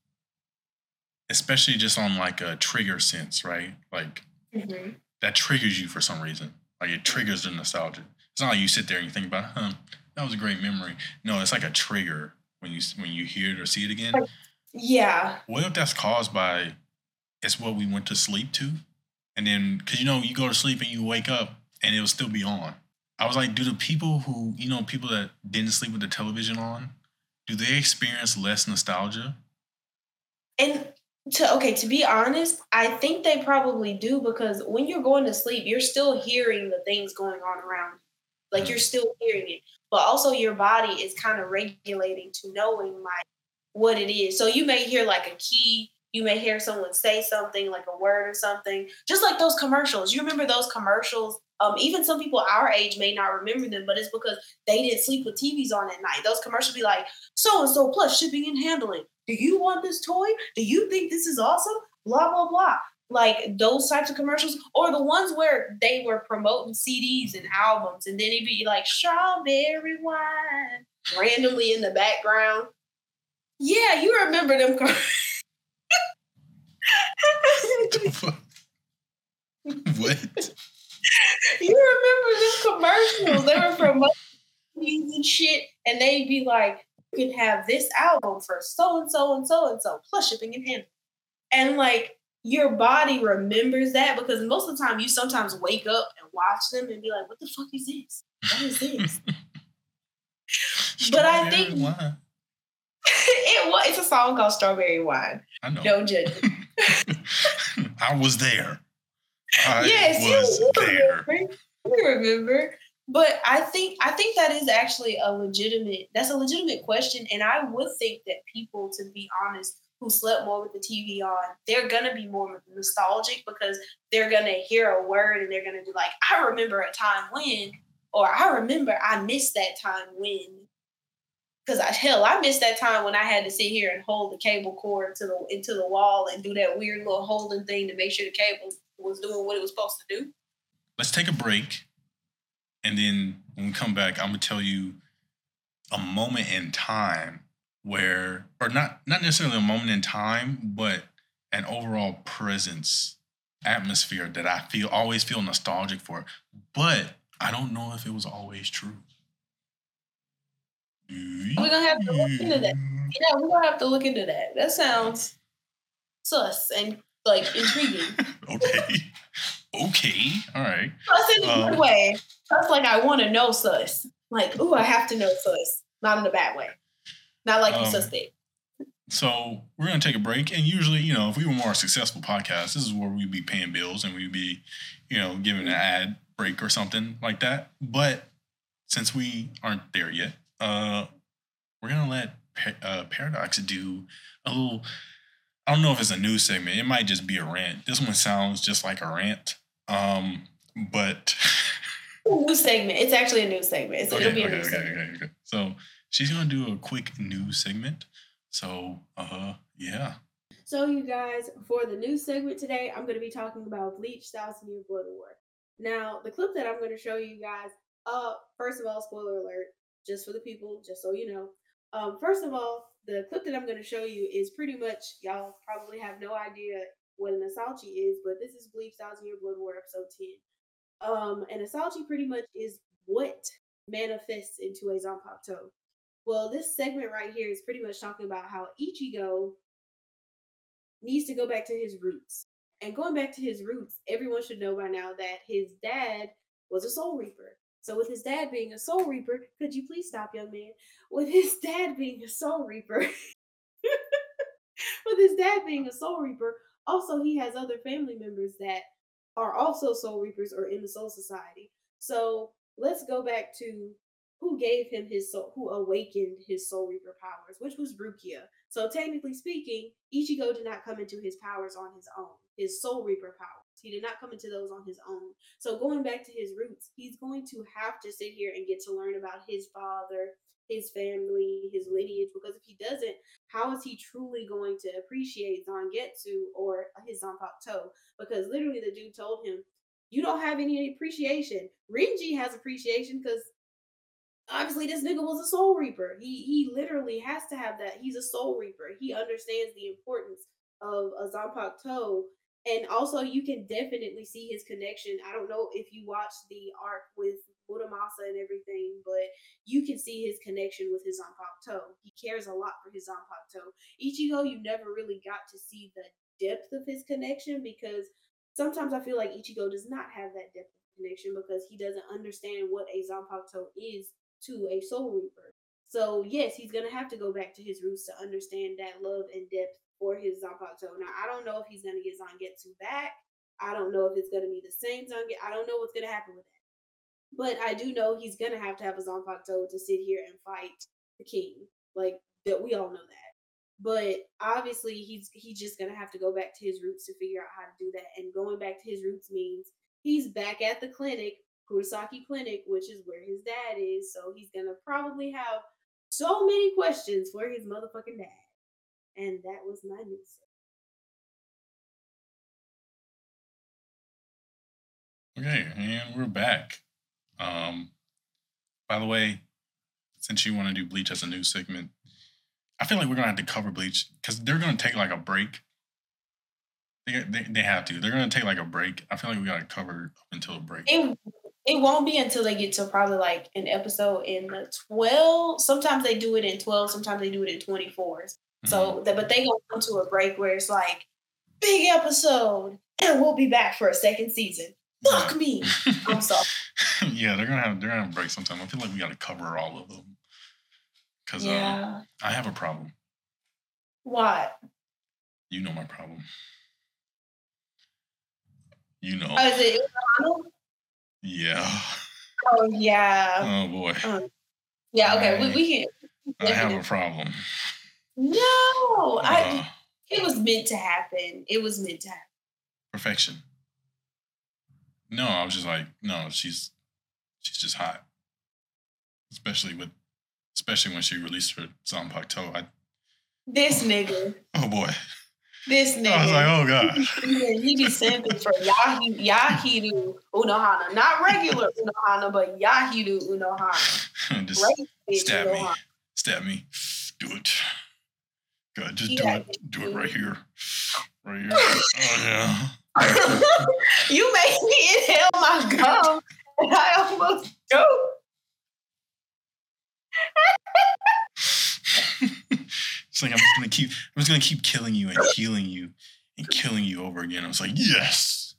especially just on like a trigger sense, right? Like Mhm. that triggers you for some reason. Like it triggers the nostalgia. It's not like you sit there and you think about, huh, that was a great memory. No, it's like a trigger when you when you hear it or see it again. Yeah. What if that's caused by it's what we went to sleep to, and then because you know you go to sleep and you wake up and it'll still be on. I was like, do the people who you know people that didn't sleep with the television on, do they experience less nostalgia? And to okay, to be honest, I think they probably do because when you're going to sleep, you're still hearing the things going on around you. Like you're mm. still hearing it. But also your body is kind of regulating to knowing like what it is. So you may hear like a key, you may hear someone say something like a word or something. Just like those commercials. You remember those commercials? Um, even some people our age may not remember them, but it's because they didn't sleep with TVs on at night. Those commercials be like, so and so plus shipping and handling. Do you want this toy? Do you think this is awesome? Blah blah blah. Like those types of commercials, or the ones where they were promoting CDs and albums, and then it'd be like strawberry wine randomly in the background. Yeah, you remember them. What? you remember them commercials? They were from movies and shit, and they'd be like, "You can have this album for so and so and so and so plus shipping and handling," and like your body remembers that because most of the time you sometimes wake up and watch them and be like, "What the fuck is this? What is this?" But I think- wine. it was. It's a song called "Strawberry Wine." I know. Don't judge. I was there. I yes, was you, there. remember. You remember. But I think I think that is actually a legitimate that's a legitimate question. And I would think that people, to be honest, who slept more with the TV on, they're gonna be more nostalgic because they're gonna hear a word and they're gonna be like, I remember a time when, or I remember I missed that time when. Cause I hell, I missed that time when I had to sit here and hold the cable cord to the into the wall and do that weird little holding thing to make sure the cable was doing what it was supposed to do. Let's take a break. And then when we come back, I'm gonna tell you a moment in time where or not not necessarily a moment in time, but an overall presence atmosphere that I feel always feel nostalgic for. But I don't know if it was always true. We're gonna have to look into that. Yeah, we're gonna have to look into that. That sounds sus and like intriguing. okay. Okay. All right. Sus in a Um, good way. Sus like I want to know sus. Like, ooh, I have to know sus. Not in a bad way. Not like you Um, sus it. So we're gonna take a break, and usually, you know, if we were more successful podcast, this is where we'd be paying bills and we'd be, you know, giving an ad break or something like that. But since we aren't there yet, uh, we're gonna let uh, Paradox do a little. I don't know if it's a news segment. It might just be a rant. This one sounds just like a rant. Um, but New segment. It's actually a new segment. It's, okay, it'll be okay, a new okay, segment. okay, okay. So she's gonna do a quick news segment. So, uh, yeah. So, you guys, for the news segment today, I'm going to be talking about Bleach Thousand Year Blood War. Now, the clip that I'm going to show you guys, uh, first of all, spoiler alert, just for the people, just so you know. Um, first of all, the clip that I'm going to show you is pretty much, y'all probably have no idea what an Asauchi is, but this is Bleach Thousand Year Blood War episode 10. Um, an Asauchi pretty much is what manifests into a Zanpakuto. Well, this segment right here is pretty much talking about how Ichigo needs to go back to his roots. And going back to his roots, everyone should know by now that his dad was a soul reaper. So with his dad being a soul reaper, could you please stop, young man? With his dad being a soul reaper, with his dad being a soul reaper, also he has other family members that are also soul reapers or in the soul society. So let's go back to who gave him his soul, who awakened his soul reaper powers, which was Rukia. So technically speaking, Ichigo did not come into his powers on his own, his soul reaper powers. He did not come into those on his own. So going back to his roots, he's going to have to sit here and get to learn about his father, his family, his lineage, because if he doesn't, how is he truly going to appreciate Zangetsu or his Zanpakuto? Because literally the dude told him, you don't have any appreciation. Renji has appreciation because obviously this nigga was a soul reaper. He he literally has to have that. He's a soul reaper. He understands the importance of a Zanpakuto. And also you can definitely see his connection. I don't know if you watched the arc with Muramasa and everything, but you can see his connection with his Zanpakuto. He cares a lot for his Zanpakuto. Ichigo, you never really got to see the depth of his connection because sometimes I feel like Ichigo does not have that depth of connection because he doesn't understand what a Zanpakuto is to a Soul Reaper. So yes, he's gonna have to go back to his roots to understand that love and depth for his Zanpakuto. Now I don't know if he's gonna get Zangetsu back. I don't know if it's gonna be the same Zangetsu. I don't know what's gonna happen with that. But I do know he's gonna have to have a Zanpakuto to sit here and fight the king. Like that, we all know that. But obviously, he's he's just gonna have to go back to his roots to figure out how to do that. And going back to his roots means he's back at the clinic, Kurosaki Clinic, which is where his dad is. So he's gonna probably have so many questions for his motherfucking dad. And that was my news. Okay, and we're back. Um, by the way, since you want to do Bleach as a new segment, I feel like we're gonna have to cover Bleach because they're gonna take like a break. They, they, they have to. They're gonna take like a break. I feel like we gotta cover up until a break. It it won't be until they get to probably like an episode in the twelve. Sometimes they do it in twelve. Sometimes they do it in twenty fours. Mhm. So, that, but they gonna come to a break where it's like big episode, and we'll be back for a second season. Fuck me. I'm sorry. yeah, they're gonna have they're gonna have a break sometime. I feel like we gotta cover all of them because um, I have a problem. What? You know my problem. You know. Oh, is it? Yeah. Oh yeah. Oh boy. Yeah. Okay. We, we can. I have a problem. No, I. It was meant to happen. It was meant to happen. perfection. No, I was just like, no, she's she's just hot. Especially with especially when she released her Zanpakuto. I This nigga. oh boy. This nigga. I was like, oh god. Yeah, he be simping for Yahi, Yachiru Unohana. Not regular Unohana, but Yachiru Unohana. just Great stab me. Stab me. Do it. Good. Just do it. Do it right here. Right here. Oh yeah. you made me inhale my gum, and I almost choked. it's like I'm just gonna keep I'm just gonna keep killing you and healing you and killing you over again. I was like, yes.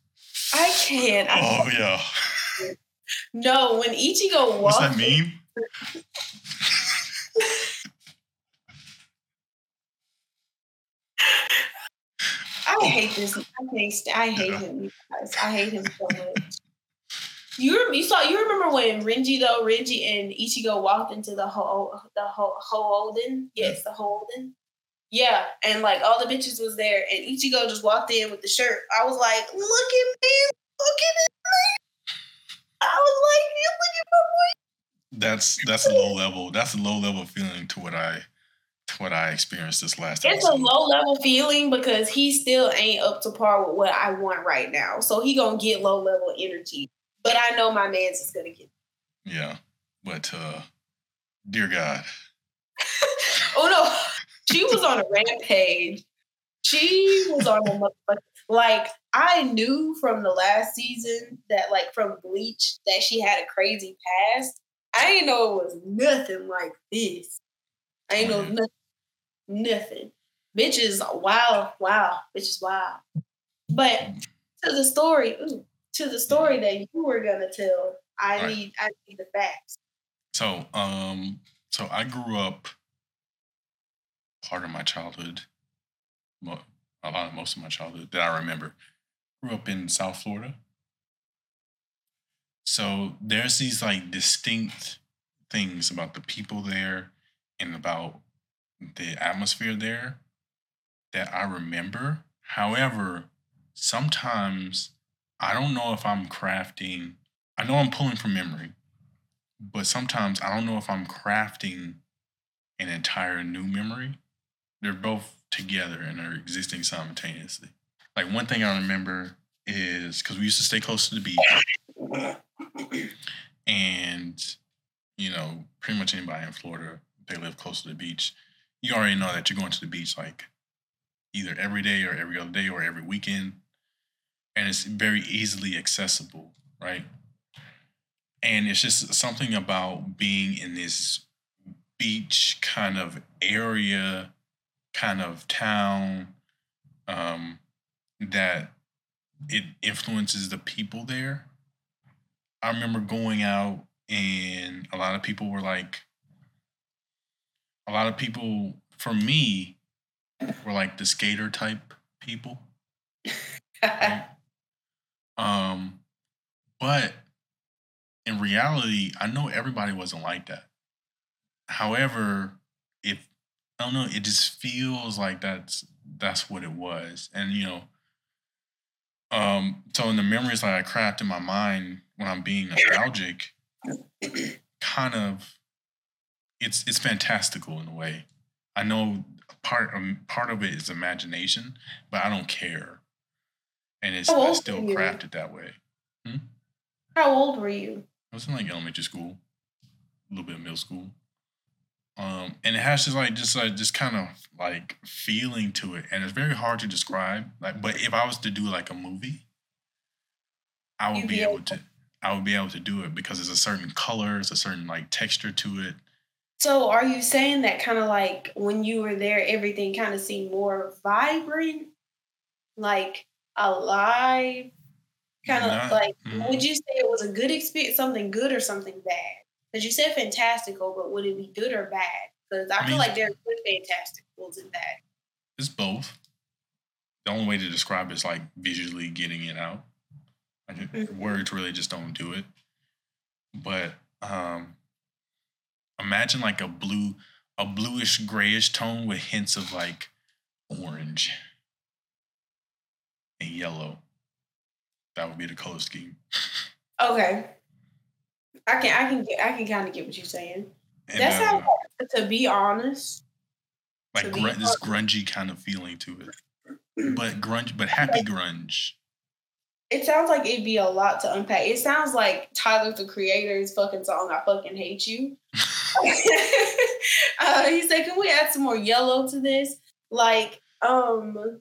I can't. I Oh yeah. No, when Ichigo walks. What's that meme? I oh. hate this. I hate. I hate Yeah. him. Guys. I hate him so much. You you saw you remember when Renji though Renji and Ichigo walked into the whole the ho Holden yes the Holden yeah and like all the bitches was there and Ichigo just walked in with the shirt I was like look at me look at this man I was like you look at my boy That's that's a low level. That's a low level feeling to what I to what I experienced this last It's a low level feeling because he still ain't up to par with what I want right now. So he gonna get low level energy. But I know my man's is gonna get. Yeah. But uh dear God. Oh no, she was on a rampage. She was on a motherfucker. Like I knew from the last season that, like from Bleach, that she had a crazy past. I didn't know it was nothing like this. I ain't know Mhm. nothing. Nothing. Bitch is wow, wow. Bitch is wow. But to the story, ooh, to the story that you were gonna tell, I Right. need I need the facts. So um so I grew up part of my childhood, mo- a lot of most of my childhood that I remember. Grew up in South Florida. So there's these like distinct things about the people there and about the atmosphere there that I remember. However, sometimes I don't know if I'm crafting, I know I'm pulling from memory, but sometimes I don't know if I'm crafting an entire new memory. They're both together and they're existing simultaneously. Like one thing I remember is because we used to stay close to the beach, and you know, pretty much anybody in Florida, they live close to the beach. You already know that you're going to the beach like either every day or every other day or every weekend, and it's very easily accessible, right? And it's just something about being in this beach kind of area, kind of town, um, that it influences the people there. I remember going out and a lot of people were like, a lot of people, for me, were like the skater type people. right? Um, but in reality, I know everybody wasn't like that. However, if I don't know, it just feels like that's that's what it was, and you know, um, so in the memories that I craft in my mind when I'm being nostalgic, kind of, it's it's fantastical in a way. I know part of part of it is imagination, but I don't care, and it's I still were you? craft it that way. How old were you? I was in like elementary school, a little bit of middle school. Um, and it has just like just like this kind of like feeling to it, and it's very hard to describe. Like, but if I was to do like a movie, I would You'd be be able able- to. I would be able to do it because there's a certain color, there's a certain like texture to it. So are you saying that kind of like when you were there, everything kind of seemed more vibrant, like alive, kind of like? mhm. Would you say it was a good experience, something good or something bad? Because you said fantastical, but would it be good or bad? Because I, I feel mean- like there are good fantasticals in that. It's both. The only way to describe it is like visually getting it out. Like Mhm. words really just don't do it. But um imagine like a blue, a bluish grayish tone with hints of like orange and yellow. That would be the color scheme. Okay, I can I can get I can kind of get what you're saying. And, That's uh, how to be honest. like to be grun- this grungy kind of feeling to it. But grunge, but happy grunge. It sounds like it'd be a lot to unpack. It sounds like Tyler the Creator's fucking song "I Fucking Hate You." uh, he said, "Can we add some more yellow to this?" Like, um,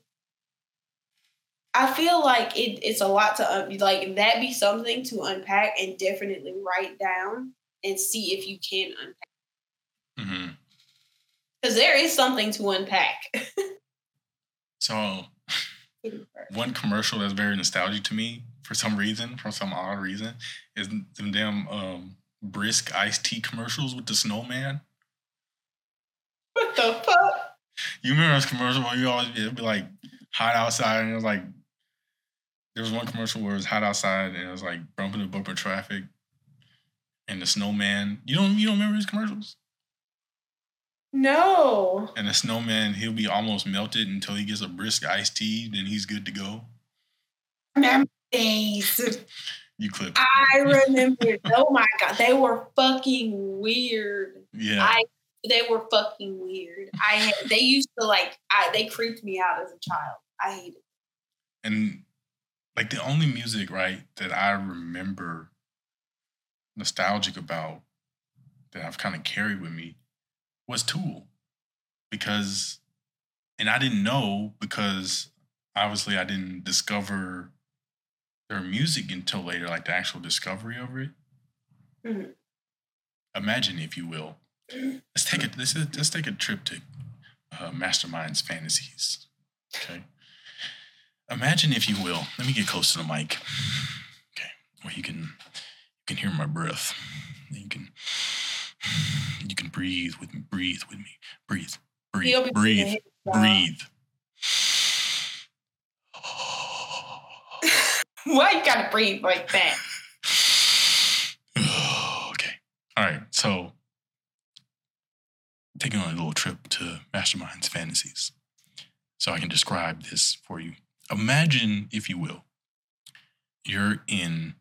I feel like it, it's a lot to un- like that be something to unpack and definitely write down and see if you can unpack because there is something to unpack. So one commercial that's very nostalgic to me for some reason, for some odd reason, is them damn um, brisk iced tea commercials with the snowman. what the fuck? You remember those commercials where you always it'd be like hot outside and it was like there was one commercial where it was hot outside and it was like bumping the bumper traffic and the snowman. You don't you don't remember these commercials? No. And the snowman he'll be almost melted until he gets a brisk iced tea, then he's good to go. Remember these? You clip. I remember. oh my god, they were fucking weird. yeah. I they were fucking weird. I had, they used to like I they creeped me out as a child. I hated. It. and like the only music right that i remember nostalgic about that i've kind of carried with me was tool because and i didn't know because obviously i didn't discover their music until later like the actual discovery of it. Mhm. imagine if you will. Let's take a let's, let's take a trip to uh, masterminds fantasies okay? Imagine if you will let me get close to the mic okay where you can you can hear my breath. You can you can breathe with me breathe with me breathe breathe breathe doing his job. breathe Why you gotta breathe like that? okay. All right. So, taking on a little trip to Masterminds Fantasies. So I can describe this for you. Imagine, if you will, you're in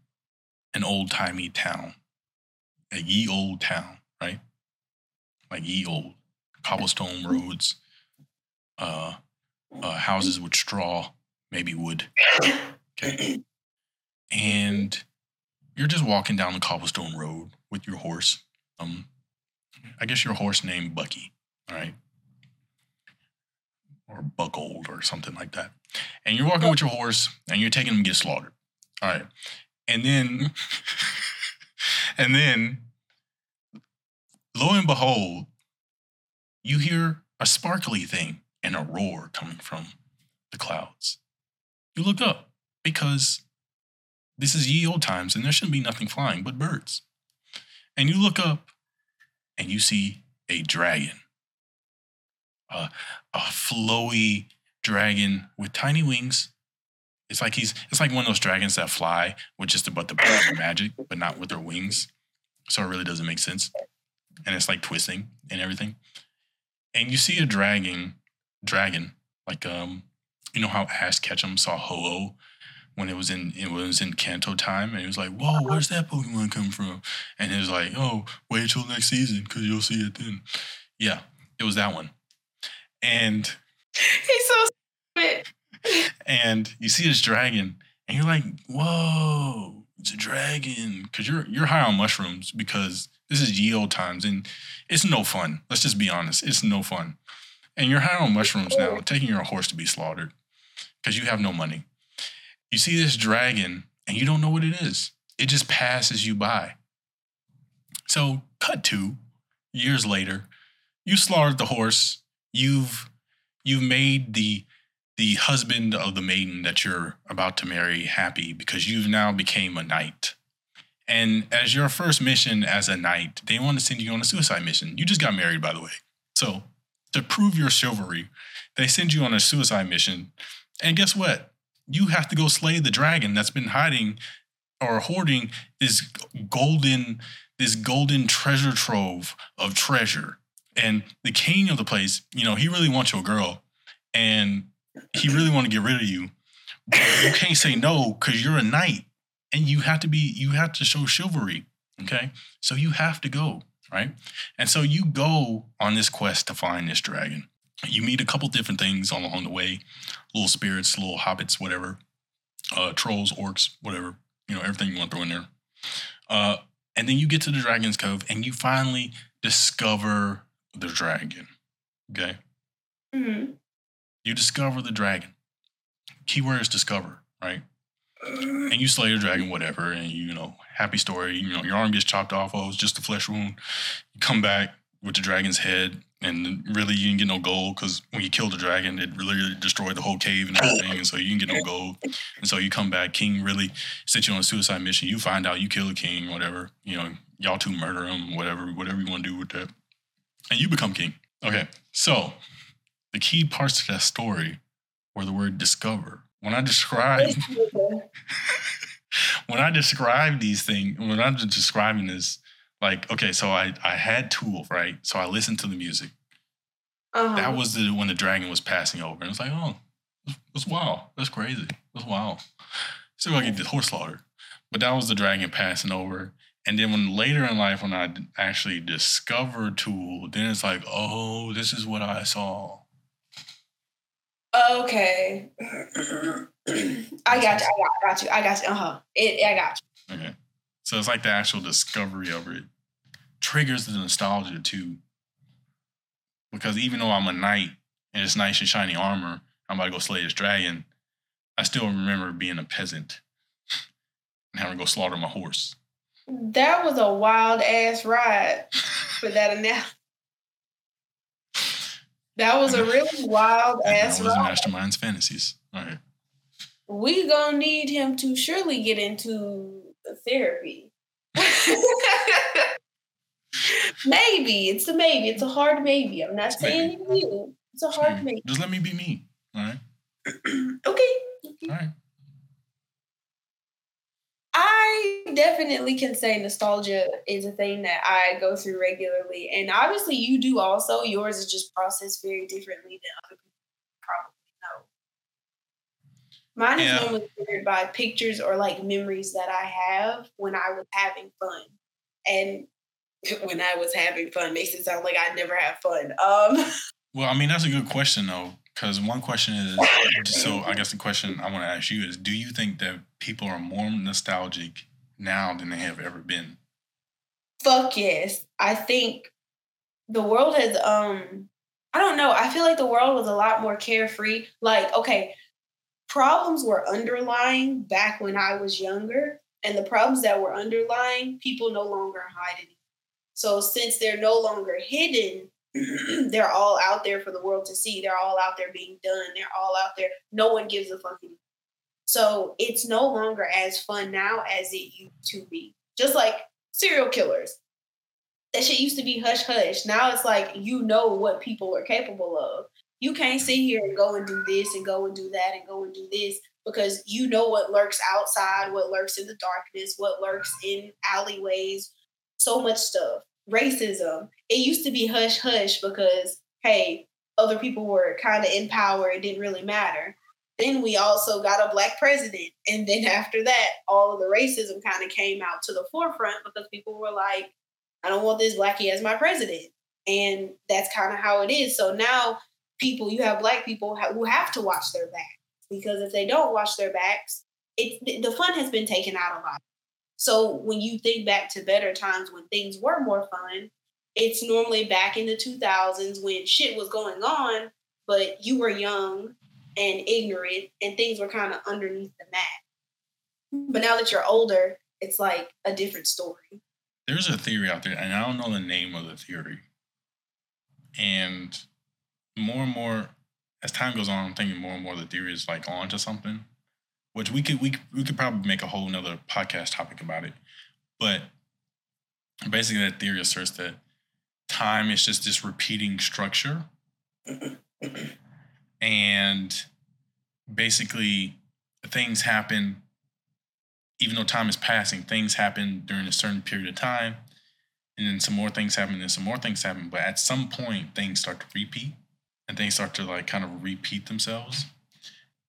an old timey town, a ye old town? Like ye old cobblestone roads, uh, uh, houses with straw, maybe wood. Okay. And you're just walking down the cobblestone road with your horse. Um, I guess your horse named Bucky, all right? Or Buckold or something like that. And you're walking with your horse and you're taking him to get slaughtered. All right. And then, and then, lo and behold, you hear a sparkly thing and a roar coming from the clouds. You look up because this is ye old times and there shouldn't be nothing flying but birds. And you look up and you see a dragon, a, a flowy dragon with tiny wings. It's like he's it's like one of those dragons that fly with just about the power of magic, but not with their wings. So it really doesn't make sense. And it's like twisting and everything. And you see a dragon, dragon, like um, you know how Ash Ketchum saw Ho-Oh when it was in it was in Kanto time, and he was like, "Whoa, where's that Pokemon come from?" And it was like, "Oh, wait till next season because you'll see it then." Yeah, it was that one. And He's so stupid. and you see this dragon, and you're like, "Whoa, it's a dragon!" Because you're you're high on mushrooms because this is ye old times, and it's no fun. Let's just be honest, it's no fun. And you're high on mushrooms now, oh. taking your horse to be slaughtered because you have no money. You see this dragon, and you don't know what it is. It just passes you by. So, cut to years later, you slaughtered the horse. You've you've made the the husband of the maiden that you're about to marry happy because you've now became a knight. And as your first mission as a knight, they want to send you on a suicide mission. You just got married, by the way. So to prove your chivalry, they send you on a suicide mission. And guess what? You have to go slay the dragon that's been hiding or hoarding this golden, this golden treasure trove of treasure. And the king of the place, you know, he really wants your girl. And he really want to get rid of you. But you can't say no because you're a knight and you have to be you have to show chivalry okay? So you have to go right? And so you go on this quest to find this dragon. You meet a couple different things along the way little spirits little hobbits whatever uh trolls orcs whatever you know everything you want to throw in there. Uh and then you get to the dragon's cove and you finally discover the dragon okay? Mhm. You discover the dragon keyword is discover, right? And you slay the dragon, whatever, and you know, happy story. You know, your arm gets chopped off. Oh, it's just a flesh wound. You come back with the dragon's head, and really you didn't get no gold because when you killed the dragon, it really destroyed the whole cave and everything, and so you didn't get no gold. And so you come back, King really sent you on a suicide mission. You find out you kill the king, whatever. You know, y'all two murder him, whatever, whatever you want to do with that, and you become king. Okay, so the key parts to that story were the word discover. When I describe when I describe these things, when I'm describing this, like, okay, so I I had Tool, right? So I listened to the music. Uh-huh. That was the when the dragon was passing over, and it's like, oh, that's wild. That's crazy. That's wild. If I get the horse slaughter. But that was the dragon passing over. And then when later in life, when I actually discovered Tool, then it's like, oh, this is what I saw. Okay. I got you. I got, got you. I got you. Uh huh. It. I got you. Okay. So it's like the actual discovery of it triggers the nostalgia too. Because even though I'm a knight in this nice and shiny armor, I'm about to go slay this dragon, I still remember being a peasant and having to go slaughter my horse. That was a wild ass ride for that analogy. That was a really wild ass that was ride. Mastermind's fantasies. All right. We gonna need him to surely get into therapy. maybe it's a maybe. It's a hard maybe. I'm not saying you. It's a hard maybe. Just let me be me. All right. Okay. All right. I definitely can say nostalgia is a thing that I go through regularly. And obviously you do also. Yours is just processed very differently than other people probably know. Mine is normally triggered by pictures or like memories that I have when I was having fun. And when I was having fun makes it sound like I never have fun. Um Well, I mean, that's a good question though, because one question is so. I guess the question I want to ask you is: Do you think that people are more nostalgic now than they have ever been? fuck yes. I think the world has um I don't know. I feel like the world was a lot more carefree. Like, okay, problems were underlying back when I was younger, and the problems that were underlying, people no longer hide anymore. So since they're no longer hidden, they're all out there for the world to see. They're all out there being done. They're all out there. No one gives a fuck anymore. So it's no longer as fun now as it used to be. Just like serial killers. That shit used to be hush hush. Now it's like you know what people are capable of. You can't sit here and go and do this and go and do that and go and do this because you know what lurks outside, what lurks in the darkness, what lurks in alleyways, so much stuff. Racism. It used to be hush hush because, hey, other people were kind of in power. It didn't really matter. Then we also got a black president. And then after that, all of the racism kind of came out to the forefront because people were like, I don't want this blackie as my president. And that's kind of how it is. So now people, you have black people who have to watch their back because if they don't watch their backs, it, the fun has been taken out of life. So when you think back to better times when things were more fun, it's normally back in the 2000s when shit was going on, but you were young and ignorant and things were kind of underneath the mat. But now that you're older, it's like a different story. There's a theory out there, and I don't know the name of the theory. And more and more, as time goes on, I'm thinking more and more the theory is like on to something, which we could we we could probably make a whole nother podcast topic about it. But basically, that theory asserts that time is just this repeating structure, and basically things happen even though time is passing, things happen during a certain period of time, and then some more things happen, and then some more things happen. But at some point, things start to repeat, and things start to like kind of repeat themselves.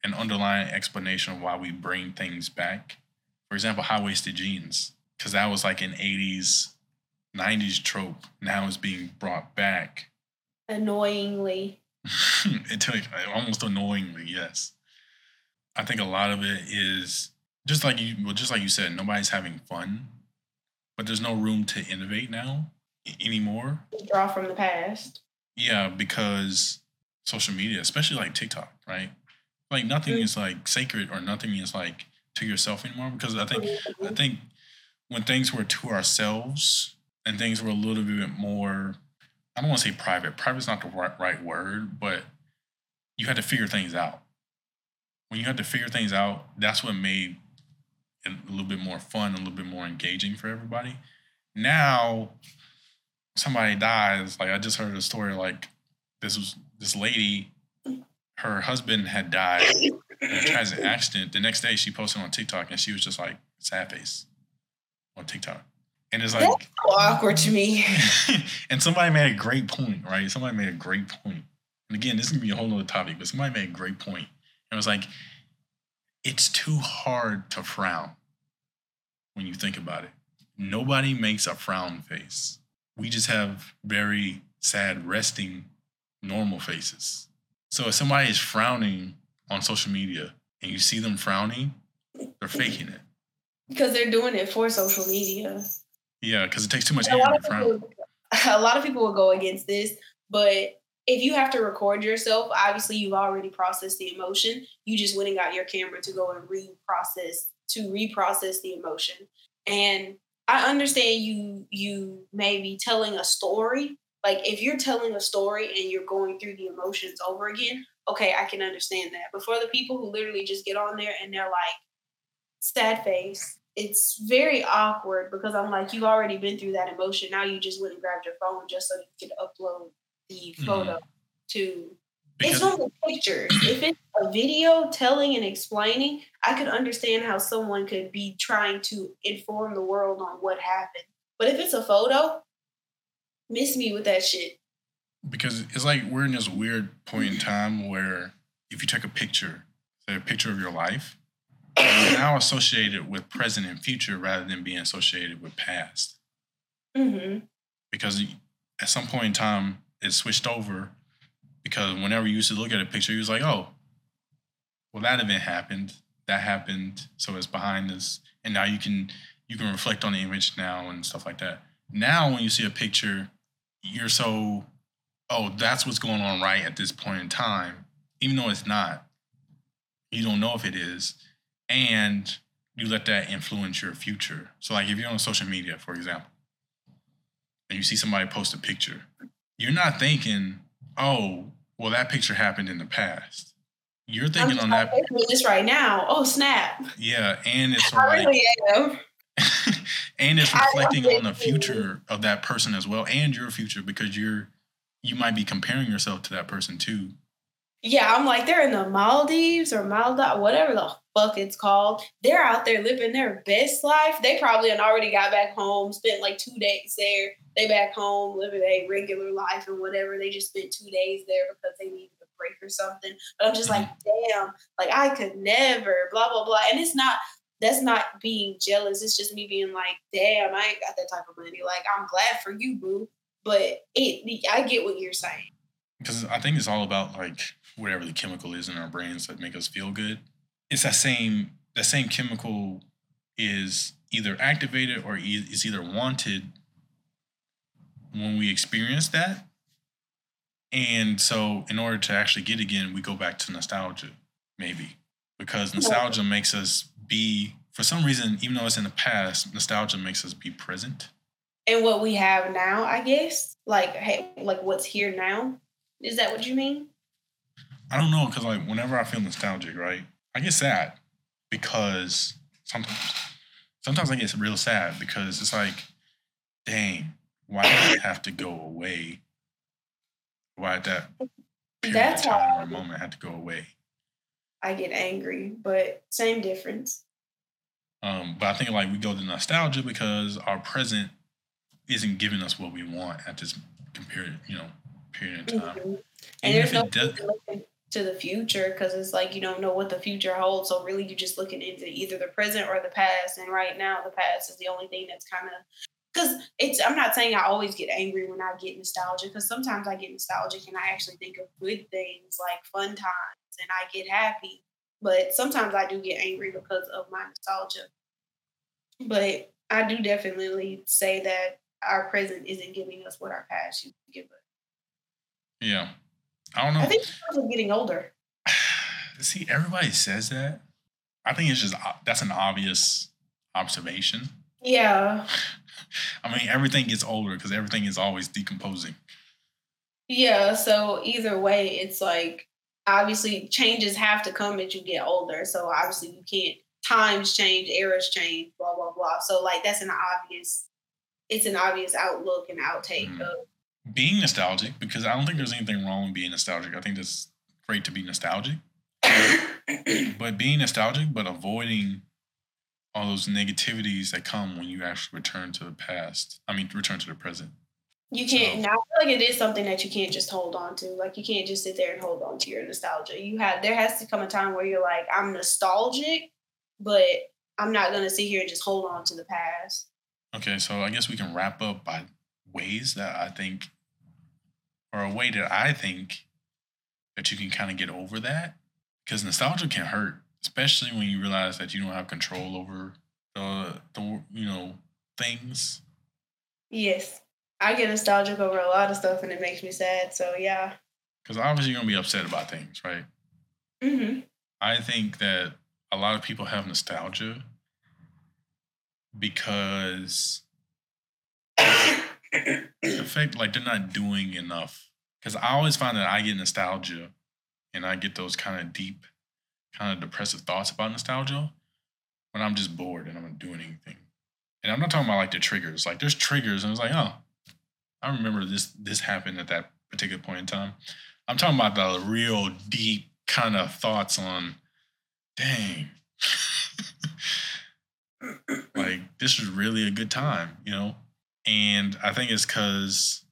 An underlying explanation of why we bring things back. For example, high waisted jeans, because that was like an 80s, 90s trope. Now it's being brought back. Annoyingly. it took almost annoyingly, yes. I think a lot of it is just like you well, just like you said, nobody's having fun, but there's no room to innovate now anymore. Draw from the past. Yeah, because social media, especially like TikTok, right? Like nothing mm-hmm. is like sacred or nothing is like to yourself anymore. Because I think I mm-hmm. think when things were to ourselves and things were a little bit more, I don't want to say private. Private is not the right, right word, but you had to figure things out. When you had to figure things out, that's what made it a little bit more fun, a little bit more engaging for everybody. Now, somebody dies. Like I just heard a story. Like this was this lady, her husband had died in a tragic accident. The next day, she posted on TikTok, and she was just like sad face on TikTok. And it's like That's so awkward to me. and somebody made a great point, right? Somebody made a great point. And again, this is gonna be a whole other topic, but somebody made a great point. And it was like, it's too hard to frown when you think about it. Nobody makes a frown face. We just have very sad, resting, normal faces. So if somebody is frowning on social media and you see them frowning, they're faking it. Because they're doing it for social media. Yeah, because it takes too much a energy to frown. a lot of people will go against this, but if you have to record yourself, obviously you've already processed the emotion. You just went and got your camera to go and reprocess to reprocess the emotion. And I understand you you may be telling a story. Like if you're telling a story and you're going through the emotions over again, okay, I can understand that. But for the people who literally just get on there and they're like sad face, it's very awkward because I'm like, you've already been through that emotion. Now you just went and grabbed your phone just so you could upload the mm-hmm. photo to. Because It's normal pictures. if it's a video telling and explaining, I could understand how someone could be trying to inform the world on what happened. But if it's a photo, miss me with that shit. because it's like we're in this weird point in time where if you take a picture, say a picture of your life, it's now associated with present and future rather than being associated with past. Mm-hmm. Because at some point in time, it switched over because whenever you used to look at a picture, you was like, oh, well, that event happened, that happened, so it's behind us, and now you can you can reflect on the image now and stuff like that. Now, when you see a picture, you're so, oh, that's what's going on right at this point in time, even though it's not. You don't know if it is, and you let that influence your future. So, like if you're on social media, for example, and you see somebody post a picture, you're not thinking, oh, well, that picture happened in the past. You're I'm thinking on that, "Look this right now. Oh snap! yeah, and it's I like, really am. and it's reflecting on the future of that person as well, and your future because you're you might be comparing yourself to that person too. Yeah, I'm like they're in the Maldives or Maldives, whatever the fuck it's called. They're out there living their best life. They probably had already got back home, spent like two days there. They back home living a regular life and whatever. They just spent two days there because they needed a break or something. But I'm just mm-hmm. like, damn, like I could never, blah blah blah. And it's not. That's not being jealous. It's just me being like, damn, I ain't got that type of money. Like I'm glad for you, boo. But it, I get what you're saying. because I think it's all about like whatever the chemical is in our brains that make us feel good. It's that same that same chemical is either activated or is either wanted when we experience that. And so, in order to actually get again, we go back to nostalgia, maybe because nostalgia makes us be, for some reason, even though it's in the past, nostalgia makes us be present. and what we have now, I guess. Like, hey, like what's here now. Is that what you mean? I don't know because like whenever I feel nostalgic, right, I get sad because sometimes sometimes I get real sad because it's like, dang, why did it have to go away? Why did that period That's of time or moment had to go away? I get angry, but same difference. Um, but I think like we go to nostalgia because our present isn't giving us what we want at this period, you know, period of time. Mhm. And Even there's if no it does, to the future because it's like you don't know what the future holds. So really, you're just looking into either the present or the past. And right now, the past is the only thing that's kind of because it's. I'm not saying I always get angry when I get nostalgia because sometimes I get nostalgic and I actually think of good things like fun times and I get happy. But sometimes I do get angry because of my nostalgia. But I do definitely say that our present isn't giving us what our past used to give us. yeah, I don't know. I think we're getting older. See, everybody says that. I think it's just uh, that's an obvious observation. Yeah. I mean, everything gets older because everything is always decomposing. Yeah. So either way, it's like obviously changes have to come as you get older. So obviously you can't times change, eras change, blah blah blah. So like that's an obvious it's an obvious outlook and outtake mm. of being nostalgic because I don't think there's anything wrong with being nostalgic. I think it's great to be nostalgic. but being nostalgic but avoiding all those negativities that come when you actually return to the past. I mean return to the present. You can't. So, now I feel like it is something that you can't just hold on to. Like you can't just sit there and hold on to your nostalgia. You have there has to come a time where you're like, I'm nostalgic, but I'm not gonna sit here and just hold on to the past. Okay, so I guess we can wrap up by ways that I think, or a way that I think that you can kind of get over that, because nostalgia can hurt, especially when you realize that you don't have control over the the you know things. Yes. I get nostalgic over a lot of stuff and it makes me sad. So yeah. Because obviously you're gonna be upset about things, right? Mm-hmm. I think that a lot of people have nostalgia because the fact like they're not doing enough. Because I always find that I get nostalgia and I get those kind of deep, kind of depressive thoughts about nostalgia when I'm just bored and I'm not doing anything. And I'm not talking about like the triggers. Like there's triggers and it's like, oh, I remember this this happened at that particular point in time. I'm talking about the real deep kind of thoughts on, dang, like this was really a good time, you know. And I think it's because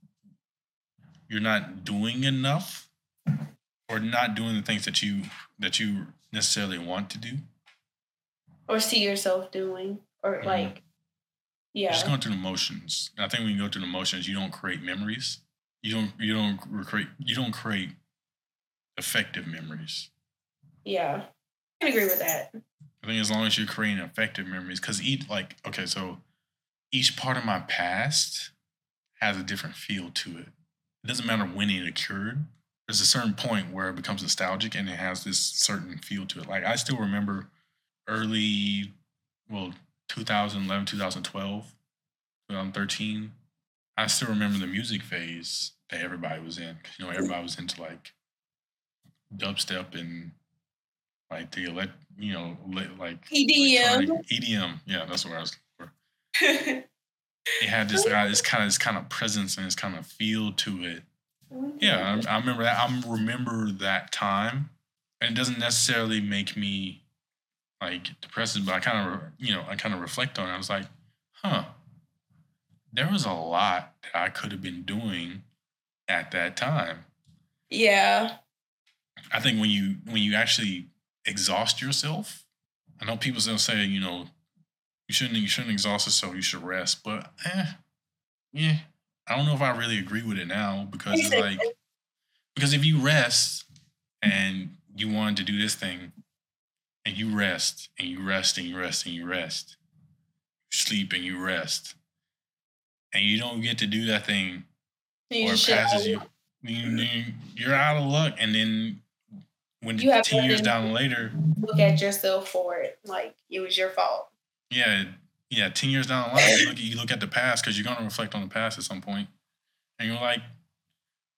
you're not doing enough, or not doing the things that you that you necessarily want to do, or see yourself doing, or mm-hmm. like yeah. Just going through the motions. I think when you go through the motions, you don't create memories. You don't you don't create you don't create effective memories. Yeah. I agree with that. I think as long as you're creating effective memories, because each like okay, so each part of my past has a different feel to it. It doesn't matter when it occurred. There's a certain point where it becomes nostalgic and it has this certain feel to it. Like I still remember early, well, 2011, 2012, 2013, I still remember the music phase that everybody was in. You know, everybody was into like dubstep and like the elect, you know, like EDM. EDM, yeah, that's what I was looking for. it had this uh, this kind of this kind of presence and this kind of feel to it. Yeah, I, I remember that. I remember that time, and it doesn't necessarily make me like depressing, but I kind of, you know, I kind of reflect on it. I was like, huh, there was a lot that I could have been doing at that time. Yeah. I think when you when you actually exhaust yourself, I know people still say, you know, you shouldn't you shouldn't exhaust yourself, you should rest. But eh, yeah, I don't know if I really agree with it now because it's like because if you rest and you wanted to do this thing and you rest and you rest and you rest and you rest. You sleep and you rest. And you don't get to do that thing you or it passes you. you. You're out of luck. And then when you 10 years down later, look at yourself for it. Like it was your fault. Yeah. Yeah. 10 years down the line, you look, you look at the past because you're going to reflect on the past at some point, And you're like,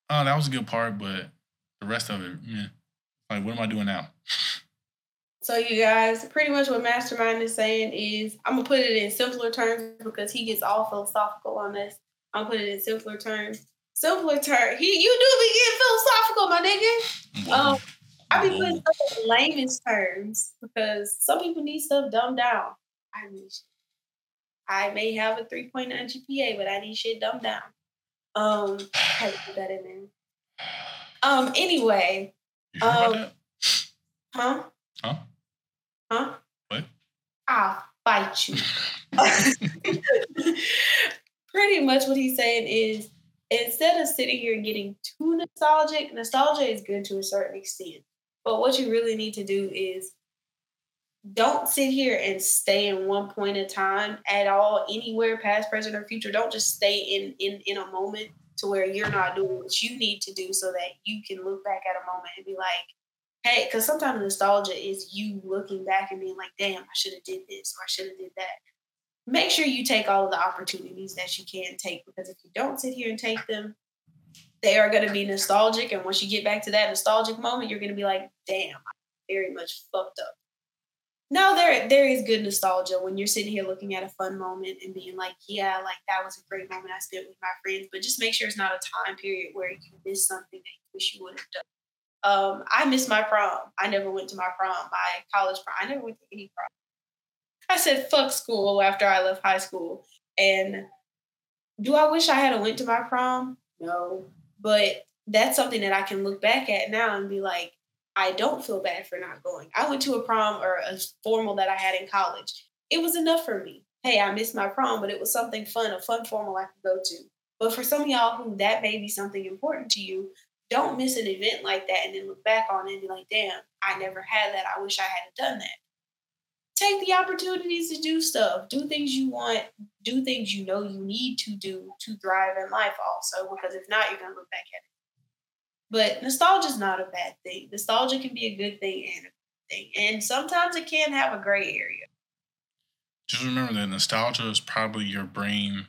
oh, that was a good part, but the rest of it, yeah. Like, what am I doing now? So you guys, pretty much what Mastermind is saying is, I'm gonna put it in simpler terms because he gets all philosophical on this. I'm gonna put it in simpler terms. Simpler terms. He, you do be getting philosophical, my nigga. Um, I be putting stuff in layman's terms because some people need stuff dumbed down. I need. Shit. I may have a 3.9 GPA, but I need shit dumbed down. Um, I put that in there. Um. Anyway. Um. Huh? Huh? Huh? What? I'll fight you. Pretty much what he's saying is instead of sitting here and getting too nostalgic, nostalgia is good to a certain extent. But what you really need to do is don't sit here and stay in one point in time at all, anywhere, past, present, or future. Don't just stay in in in a moment to where you're not doing what you need to do so that you can look back at a moment and be like, hey, because sometimes nostalgia is you looking back and being like, damn, I should have did this or I should have did that. Make sure you take all of the opportunities that you can take because if you don't sit here and take them, they are going to be nostalgic. And once you get back to that nostalgic moment, you're going to be like, damn, I very much fucked up. No, there there is good nostalgia when you're sitting here looking at a fun moment and being like, yeah, like that was a great moment I spent with my friends. But just make sure it's not a time period where you miss something that you wish you would have done. Um, I missed my prom. I never went to my prom, my college prom. I never went to any prom. I said fuck school after I left high school. And do I wish I had went to my prom? No. But that's something that I can look back at now and be like, I don't feel bad for not going. I went to a prom or a formal that I had in college. It was enough for me. Hey, I missed my prom, but it was something fun, a fun formal I could go to. But for some of y'all who that may be something important to you, don't miss an event like that and then look back on it and be like, damn, I never had that. I wish I had done that. Take the opportunities to do stuff, do things you want, do things you know you need to do to thrive in life also, because if not, you're going to look back at it. But nostalgia is not a bad thing. Nostalgia can be a good thing and a bad thing. And sometimes it can have a gray area. Just remember that nostalgia is probably your brain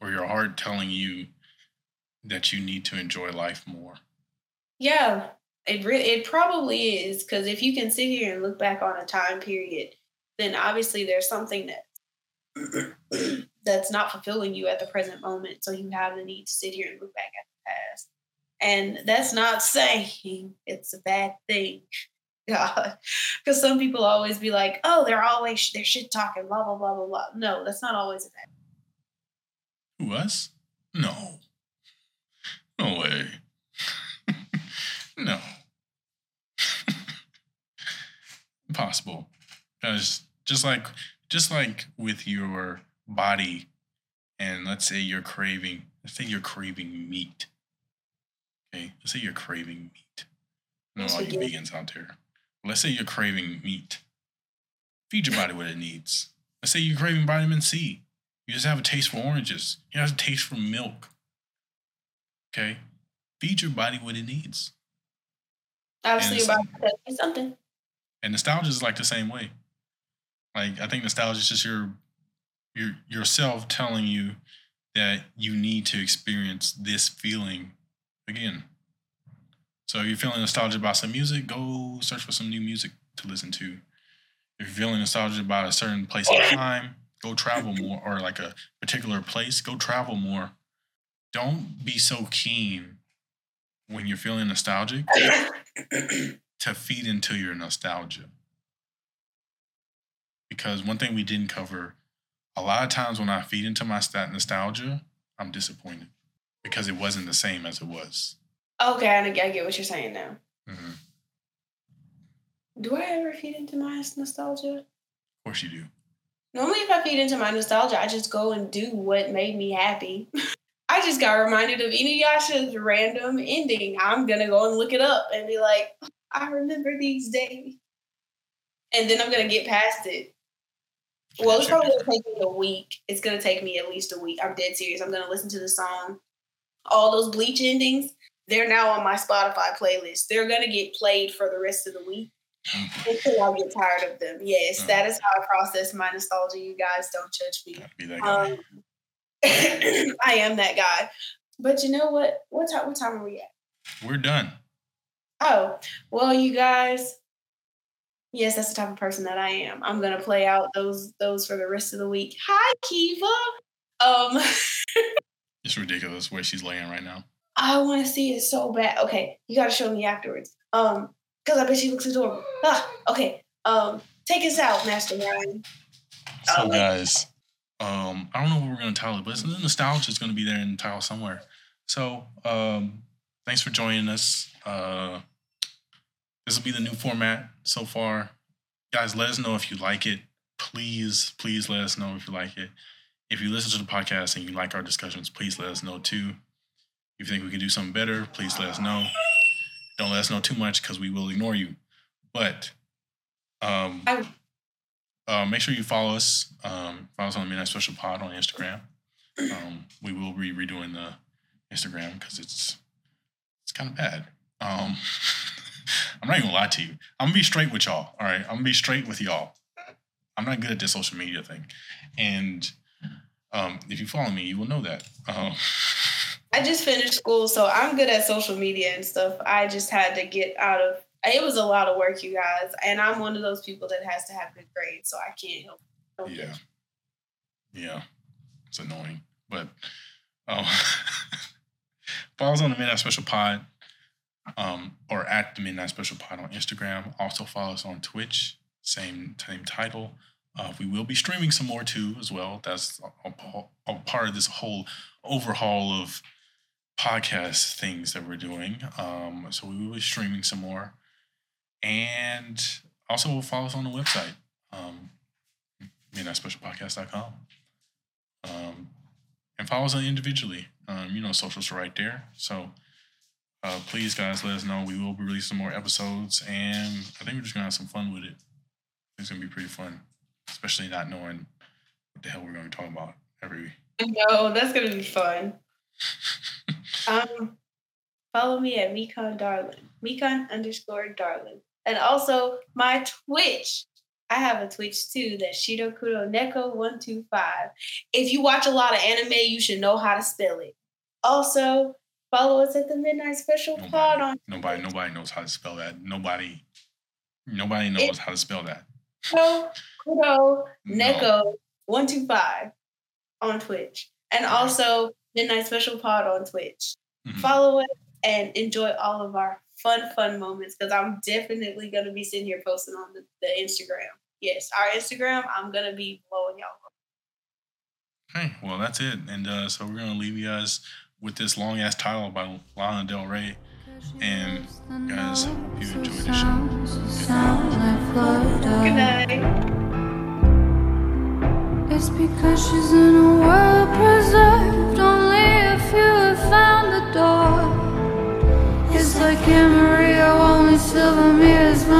or your heart telling you that you need to enjoy life more. Yeah, it re- it probably is because if you can sit here and look back on a time period, then obviously there's something that that's not fulfilling you at the present moment. So you have the need to sit here and look back at the past, and that's not saying it's a bad thing. God, because some people always be like, "Oh, they're always they're shit talking, blah blah blah blah blah." No, that's not always a bad. Who us? No, no way. No. Impossible. Because just like just like with your body and let's say you're craving let's say you're craving meat. Okay, let's say you're craving meat. No, all you vegans out there. Let's say you're craving meat. Feed your body what it needs. Let's say you're craving vitamin C. You just have a taste for oranges. You have a taste for milk. Okay? Feed your body what it needs. Obviously, about something. And nostalgia is like the same way. Like I think nostalgia is just your your yourself telling you that you need to experience this feeling again. So if you're feeling nostalgic about some music, go search for some new music to listen to. If you're feeling nostalgic about a certain place in time, go travel more, or like a particular place, go travel more. Don't be so keen when you're feeling nostalgic to feed into your nostalgia. Because one thing we didn't cover, a lot of times when I feed into my stat nostalgia, I'm disappointed because it wasn't the same as it was. Okay, I get what you're saying now. Mm-hmm. Do I ever feed into my nostalgia? Of course you do. Normally, if I feed into my nostalgia, I just go and do what made me happy. I just got reminded of Inuyasha's random ending. I'm gonna go and look it up and be like, I remember these days. And then I'm gonna get past it. Well, it's probably gonna take me a week. It's gonna take me at least a week. I'm dead serious. I'm gonna listen to the song. All those bleach endings, they're now on my Spotify playlist. They're gonna get played for the rest of the week until I get tired of them. Yes, that is how I process my nostalgia. You guys don't judge me. Um, I am that guy. But you know what? What time? What time are we at? We're done. Oh well, you guys. Yes, that's the type of person that I am. I'm gonna play out those those for the rest of the week. Hi, Kiva. Um, it's ridiculous where she's laying right now. I want to see it so bad. Okay, you gotta show me afterwards. Um, because I bet she looks adorable. Ah, okay. Um, take us out, Master Ryan. So, um, guys, um, I don't know what we're going to title it, but the nostalgia is going to be there in the title somewhere. So, um, thanks for joining us. Uh, this will be the new format so far. Guys, let us know if you like it. Please, please let us know if you like it. If you listen to the podcast and you like our discussions, please let us know too. If you think we could do something better, please let us know. Don't let us know too much because we will ignore you. But um, uh, make sure you follow us. Um, follow us on the Midnight Special Pod on Instagram. Um, we will be redoing the Instagram because it's it's kind of bad. Um, I'm not even gonna lie to you. I'm gonna be straight with y'all. All right, I'm gonna be straight with y'all. I'm not good at this social media thing, and um, if you follow me, you will know that. Um, I just finished school, so I'm good at social media and stuff. I just had to get out of. It was a lot of work, you guys, and I'm one of those people that has to have good grades, so I can't help. yeah, yeah, it's annoying, but um, follow us on the Midnight Special Pod, um, or at the Midnight Special Pod on Instagram. Also follow us on Twitch, same same title. Uh, we will be streaming some more too, as well. That's a, a- a part of this whole overhaul of podcast things that we're doing. Um, so we will be streaming some more, and also follow us on the website, um, midnightspecialpodcast.com. Um, and follow us on individually. Um, you know, socials are right there. So uh, please, guys, let us know. We will be releasing more episodes, and I think we're just gonna have some fun with it. It's gonna be pretty fun, especially not knowing what the hell we're gonna be talking about every. Week. No, that's gonna be fun. Um, follow me at Mekon Darlin, Mekon underscore Darlin, and also my Twitch. I have a Twitch too. That's Shirokuro Neko one two five. If you watch a lot of anime, you should know how to spell it. Also, follow us at the Midnight Special Pod on Nobody, nobody knows how to spell that. Nobody, nobody knows how to spell that. Kuro Neko one two five on Twitch, and also Midnight Special Pod on Twitch. Mhm. Follow us and enjoy all of our fun, fun moments because I'm definitely going to be sitting here posting on the, the, Instagram. Yes, our Instagram, I'm going to be blowing y'all up. Okay, well, that's it. And uh, so we're going to leave you guys with this long ass title by Lana Del Rey. And guys, hope you enjoyed the show. Good night. It's because she's in a world preserved. Only if you have found the door like Amarillo, only silver mirrors.